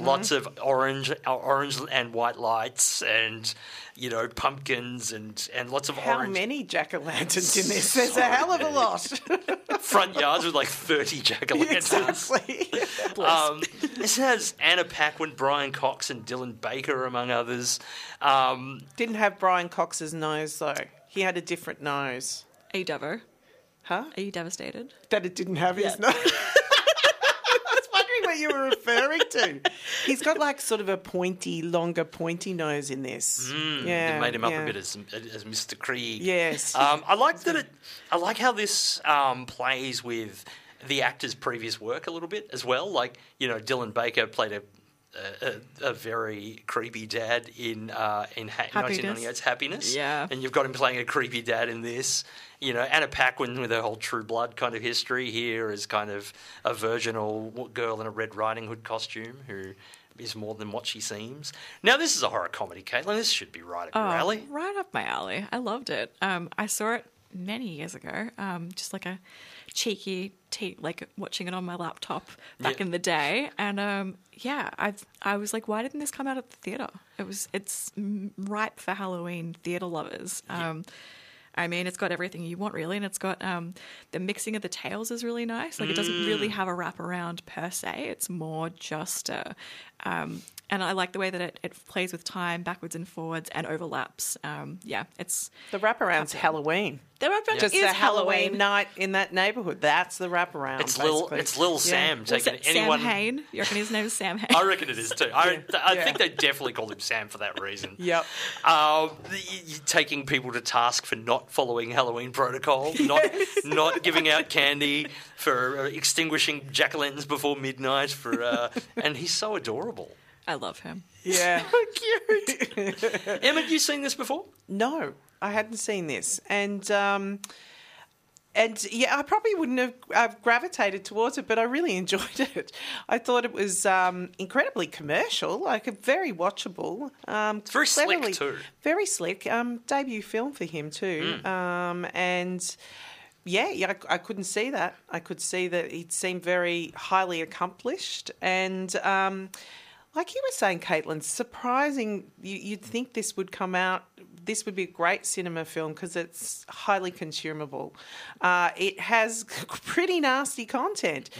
[SPEAKER 1] Lots of orange, uh, orange and white lights, and you know pumpkins, and and lots of
[SPEAKER 3] How
[SPEAKER 1] orange How
[SPEAKER 3] many jack o' lanterns in this? There's a hell of a lot.
[SPEAKER 1] Front yards with like thirty jack o' lanterns.
[SPEAKER 3] exactly.
[SPEAKER 1] Um, this has Anna Paquin, Brian Cox, and Dylan Baker, among others. Um,
[SPEAKER 3] Didn't have Brian Cox's nose though. He had a different nose.
[SPEAKER 4] Are you devo?
[SPEAKER 3] Huh?
[SPEAKER 4] Are you devastated?
[SPEAKER 3] That it didn't have his nose. I was wondering what you were referring to. He's got like sort of a pointy, longer, pointy nose in this. yeah,
[SPEAKER 1] it made him up
[SPEAKER 3] yeah.
[SPEAKER 1] a bit as, as Mr. Kreeg.
[SPEAKER 3] Yes.
[SPEAKER 1] Um, I like that. It, I like how this um, plays with the actor's previous work a little bit as well. Like you know, Dylan Baker played a. A, a, very creepy dad in uh, in ha-
[SPEAKER 4] Happiness.
[SPEAKER 1] 1998's Happiness,
[SPEAKER 4] Yeah.
[SPEAKER 1] and you've got him playing a creepy dad in this. You know, Anna Paquin with her whole True Blood kind of history here is kind of a virginal girl in a Red Riding Hood costume who is more than what she seems. Now, this is a horror comedy, Caitlin. This should be right up your
[SPEAKER 4] Oh,
[SPEAKER 1] alley.
[SPEAKER 4] right up my alley. I loved it. Um, I saw it many years ago, um, just like a cheeky, like watching it on my laptop back
[SPEAKER 1] Yeah.
[SPEAKER 4] in the day. And um, yeah, I I was like, why didn't this come out at the theater? It was it's ripe for Halloween theater lovers. Um, I mean, it's got everything you want, really, and it's got um, the mixing of the tails is really nice. Like, it doesn't really have a wraparound per se. It's more just a, um, and I like the way that it, it plays with time, backwards and forwards, and overlaps. Um, yeah, it's
[SPEAKER 3] The wraparound's Halloween.
[SPEAKER 4] the wraparound
[SPEAKER 3] Just
[SPEAKER 4] is
[SPEAKER 3] a Halloween
[SPEAKER 4] Halloween.
[SPEAKER 3] night in that neighborhood. That's the wraparound.
[SPEAKER 1] It's little,
[SPEAKER 3] basically.
[SPEAKER 1] it's little
[SPEAKER 3] Yeah.
[SPEAKER 1] Sam
[SPEAKER 4] Was
[SPEAKER 1] taking
[SPEAKER 4] it
[SPEAKER 1] anyone.
[SPEAKER 4] Sam Hain. You reckon his name is Sam Hain?
[SPEAKER 1] I reckon it is too. I, I
[SPEAKER 3] Yeah.
[SPEAKER 1] think they definitely called him Sam for that reason.
[SPEAKER 3] Yep.
[SPEAKER 1] Um, taking people to task for not following Halloween protocol, not not giving out candy, for uh, extinguishing jack o' lanterns before midnight. For uh, and he's so adorable.
[SPEAKER 4] I love him.
[SPEAKER 3] Yeah. So cute.
[SPEAKER 1] Emma, you seen this before?
[SPEAKER 3] No, I hadn't seen this, and um, and yeah, I probably wouldn't have uh, gravitated towards it, but I really enjoyed it. I thought it was um, incredibly commercial, like a very watchable. Um,
[SPEAKER 1] very slick too.
[SPEAKER 3] Very slick. Um, debut film for him too, um, and. Yeah, yeah, I, I couldn't see that. I could see that he seemed very highly accomplished, and um, like you were saying, Caitlin, surprising. You, you'd think this would come out. This would be a great cinema film because it's highly consumable. Uh, it has pretty nasty content.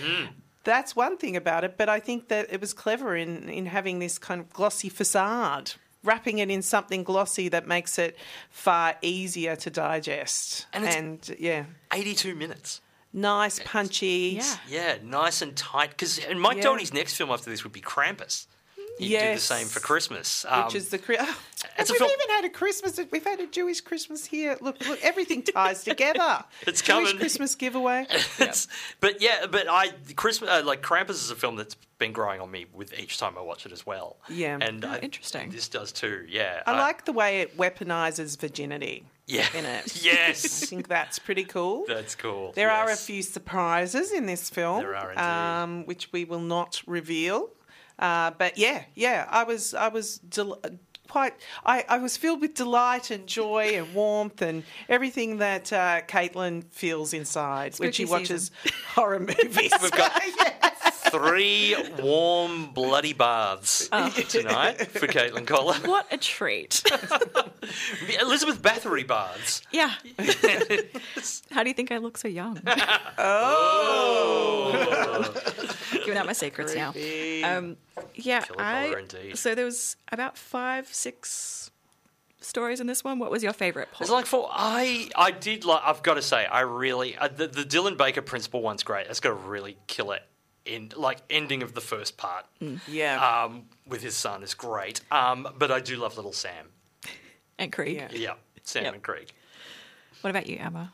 [SPEAKER 3] That's one thing about it, but I think that it was clever in in having this kind of glossy facade, wrapping it in something glossy that makes it far easier to digest.
[SPEAKER 1] And it's-
[SPEAKER 3] and yeah,
[SPEAKER 1] Eighty-two minutes.
[SPEAKER 3] nice, punchy.
[SPEAKER 4] Yeah.
[SPEAKER 1] Yeah, nice and tight. Because and Mike
[SPEAKER 3] Yeah.
[SPEAKER 1] Next film after this would be Krampus. He'd do the
[SPEAKER 3] Yes.
[SPEAKER 1] same for Christmas.
[SPEAKER 3] which
[SPEAKER 1] Um,
[SPEAKER 3] is the Chri- oh,
[SPEAKER 1] it's
[SPEAKER 3] we've
[SPEAKER 1] film-
[SPEAKER 3] even had a Christmas. We've had a Jewish Christmas here. Look, look, everything ties together.
[SPEAKER 1] It's
[SPEAKER 3] Jewish
[SPEAKER 1] coming.
[SPEAKER 3] Christmas giveaway.
[SPEAKER 1] It's, but yeah, but I Christmas uh, like Krampus is a film that's been growing on me with each time I watch it as well.
[SPEAKER 3] Yeah.
[SPEAKER 1] and
[SPEAKER 4] Oh,
[SPEAKER 1] I-
[SPEAKER 4] interesting.
[SPEAKER 1] This does too. Yeah,
[SPEAKER 3] I like the way it weaponizes virginity
[SPEAKER 1] yeah
[SPEAKER 3] in it.
[SPEAKER 1] Yes.
[SPEAKER 3] I think that's pretty cool.
[SPEAKER 1] that's cool.
[SPEAKER 3] There are a few surprises in this film,
[SPEAKER 1] There are indeed.
[SPEAKER 3] um, which we will not reveal. Uh, but yeah, yeah, I was I was del- quite. I, I was filled with delight and joy and warmth and everything that uh, Caitlin feels inside when she
[SPEAKER 4] Spooky
[SPEAKER 3] watches horror movies.
[SPEAKER 1] We've got three warm, bloody baths tonight for Caitlin Koller.
[SPEAKER 4] What a treat.
[SPEAKER 1] Elizabeth Bathory baths.
[SPEAKER 4] yeah. How do you think I look so young?
[SPEAKER 1] Oh.
[SPEAKER 4] Giving out my secrets now. Um, yeah,
[SPEAKER 1] Killer
[SPEAKER 4] I.
[SPEAKER 1] collar.
[SPEAKER 4] So there was about five, six stories in this one. What was your favorite? Paul?
[SPEAKER 1] It's like for I I did like I've got to say I really uh, the, the Dylan Baker principal one's great. That's got a really killer end like ending of the first part.
[SPEAKER 3] yeah.
[SPEAKER 1] Um, with his son is great. Um, but I do love little Sam.
[SPEAKER 4] and Craig.
[SPEAKER 3] Yeah.
[SPEAKER 1] Yeah, Sam
[SPEAKER 4] Yep.
[SPEAKER 1] and Kreeg.
[SPEAKER 4] What about you, Emma?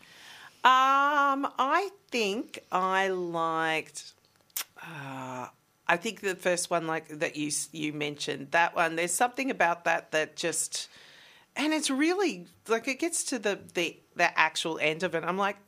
[SPEAKER 3] Um, I think I liked. Uh, I think the first one, like that you you mentioned, that one. There's something about that that just, and it's really like it gets to the the the actual end of it. I'm like, no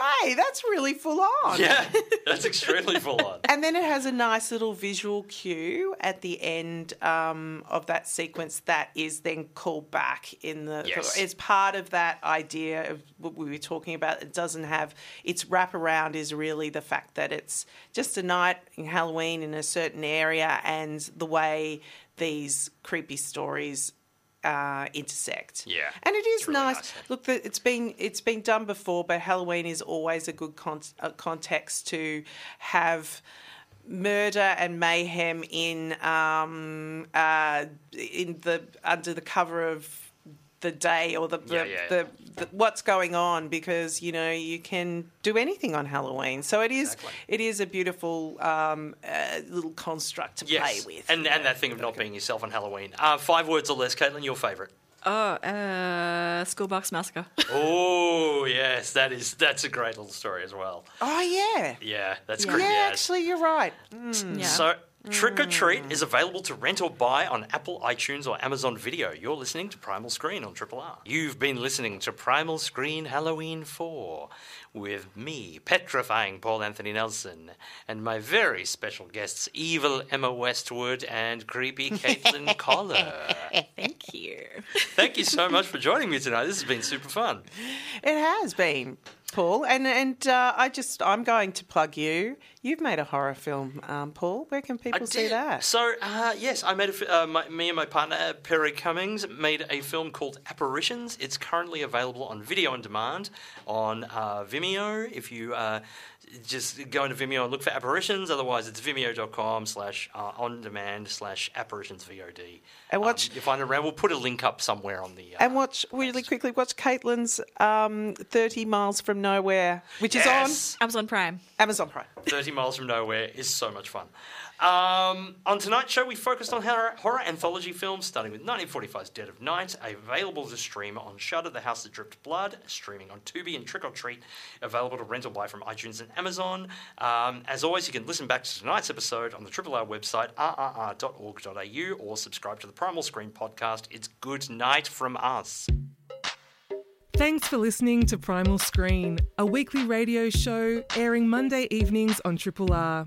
[SPEAKER 3] way, that's really full on.
[SPEAKER 1] Yeah, that's extremely full on.
[SPEAKER 3] And then it has a nice little visual cue at the end um, of that sequence that is then called back in the.
[SPEAKER 1] Yes.
[SPEAKER 3] It's part of that idea of what we were talking about. It doesn't have its wraparound is really the fact that it's just a night in Halloween in a certain area and the way these creepy stories uh, intersect.
[SPEAKER 1] Yeah,
[SPEAKER 3] and it is
[SPEAKER 1] really
[SPEAKER 3] nice.
[SPEAKER 1] nice.
[SPEAKER 3] Look, it's been it's been done before, but Halloween is always a good con- uh, context to have murder and mayhem in um, uh, in the under the cover of the day or the, the,
[SPEAKER 1] Yeah, yeah.
[SPEAKER 3] the, the what's going on because you know you can do anything on Halloween. So it is
[SPEAKER 1] Exactly.
[SPEAKER 3] it is a beautiful um, uh, little construct to
[SPEAKER 1] Yes,
[SPEAKER 3] play with.
[SPEAKER 1] and and that thing of not being yourself on Halloween. Uh, five words or less, Caitlin. Your favourite?
[SPEAKER 4] Oh, uh, School Bus Massacre.
[SPEAKER 1] Oh yes, that is that's a great little story as well.
[SPEAKER 3] oh yeah,
[SPEAKER 1] Yeah, that's
[SPEAKER 4] Yeah.
[SPEAKER 1] creepy.
[SPEAKER 3] yeah.
[SPEAKER 1] as.
[SPEAKER 3] Actually, you're right.
[SPEAKER 4] yeah.
[SPEAKER 1] So, Trick 'r Treat is available to rent or buy on Apple, iTunes, or Amazon Video. You're listening to Primal Screen on Triple R. You've been listening to Primal Screen Halloween 4 with me, petrifying Paul Anthony Nelson, and my very special guests, evil Emma Westwood and creepy Caitlin Koller.
[SPEAKER 4] Thank you.
[SPEAKER 1] Thank you so much for joining me tonight. This has been super fun.
[SPEAKER 3] It has been, Paul, and and uh, I just I'm going to plug you. You've made a horror film, um, Paul. Where can people
[SPEAKER 1] I
[SPEAKER 3] see
[SPEAKER 1] did.
[SPEAKER 3] that?
[SPEAKER 1] So, uh, yes, I made a, uh, my, me and my partner uh, Perry Cummings made a film called Apparitions. It's currently available on video on demand on uh, Vimeo. If you uh, just go into Vimeo and look for Apparitions, otherwise it's vimeo.com slash uh, on demand slash apparitions VOD.
[SPEAKER 3] And watch-
[SPEAKER 1] Um, you find it around. We'll put a link up somewhere on the. Uh,
[SPEAKER 3] and watch really quickly. Watch Caitlin's um, Thirty Miles from Nowhere, which
[SPEAKER 1] yes!
[SPEAKER 3] is on
[SPEAKER 4] Amazon Prime.
[SPEAKER 3] Amazon Prime.
[SPEAKER 1] 30 Miles from Nowhere is so much fun. Um, on tonight's show, we focused on horror, horror anthology films, starting with 1945's Dead of Night, available to stream on Shudder, The House That Dripped Blood, streaming on Tubi and Trick or Treat, available to rent or buy from iTunes and Amazon. Um, as always, you can listen back to tonight's episode on the Triple R website, rrr.org.au, or subscribe to the Primal Screen podcast. It's good night from us.
[SPEAKER 2] Thanks for listening to Primal Screen, a weekly radio show airing Monday evenings on Triple R.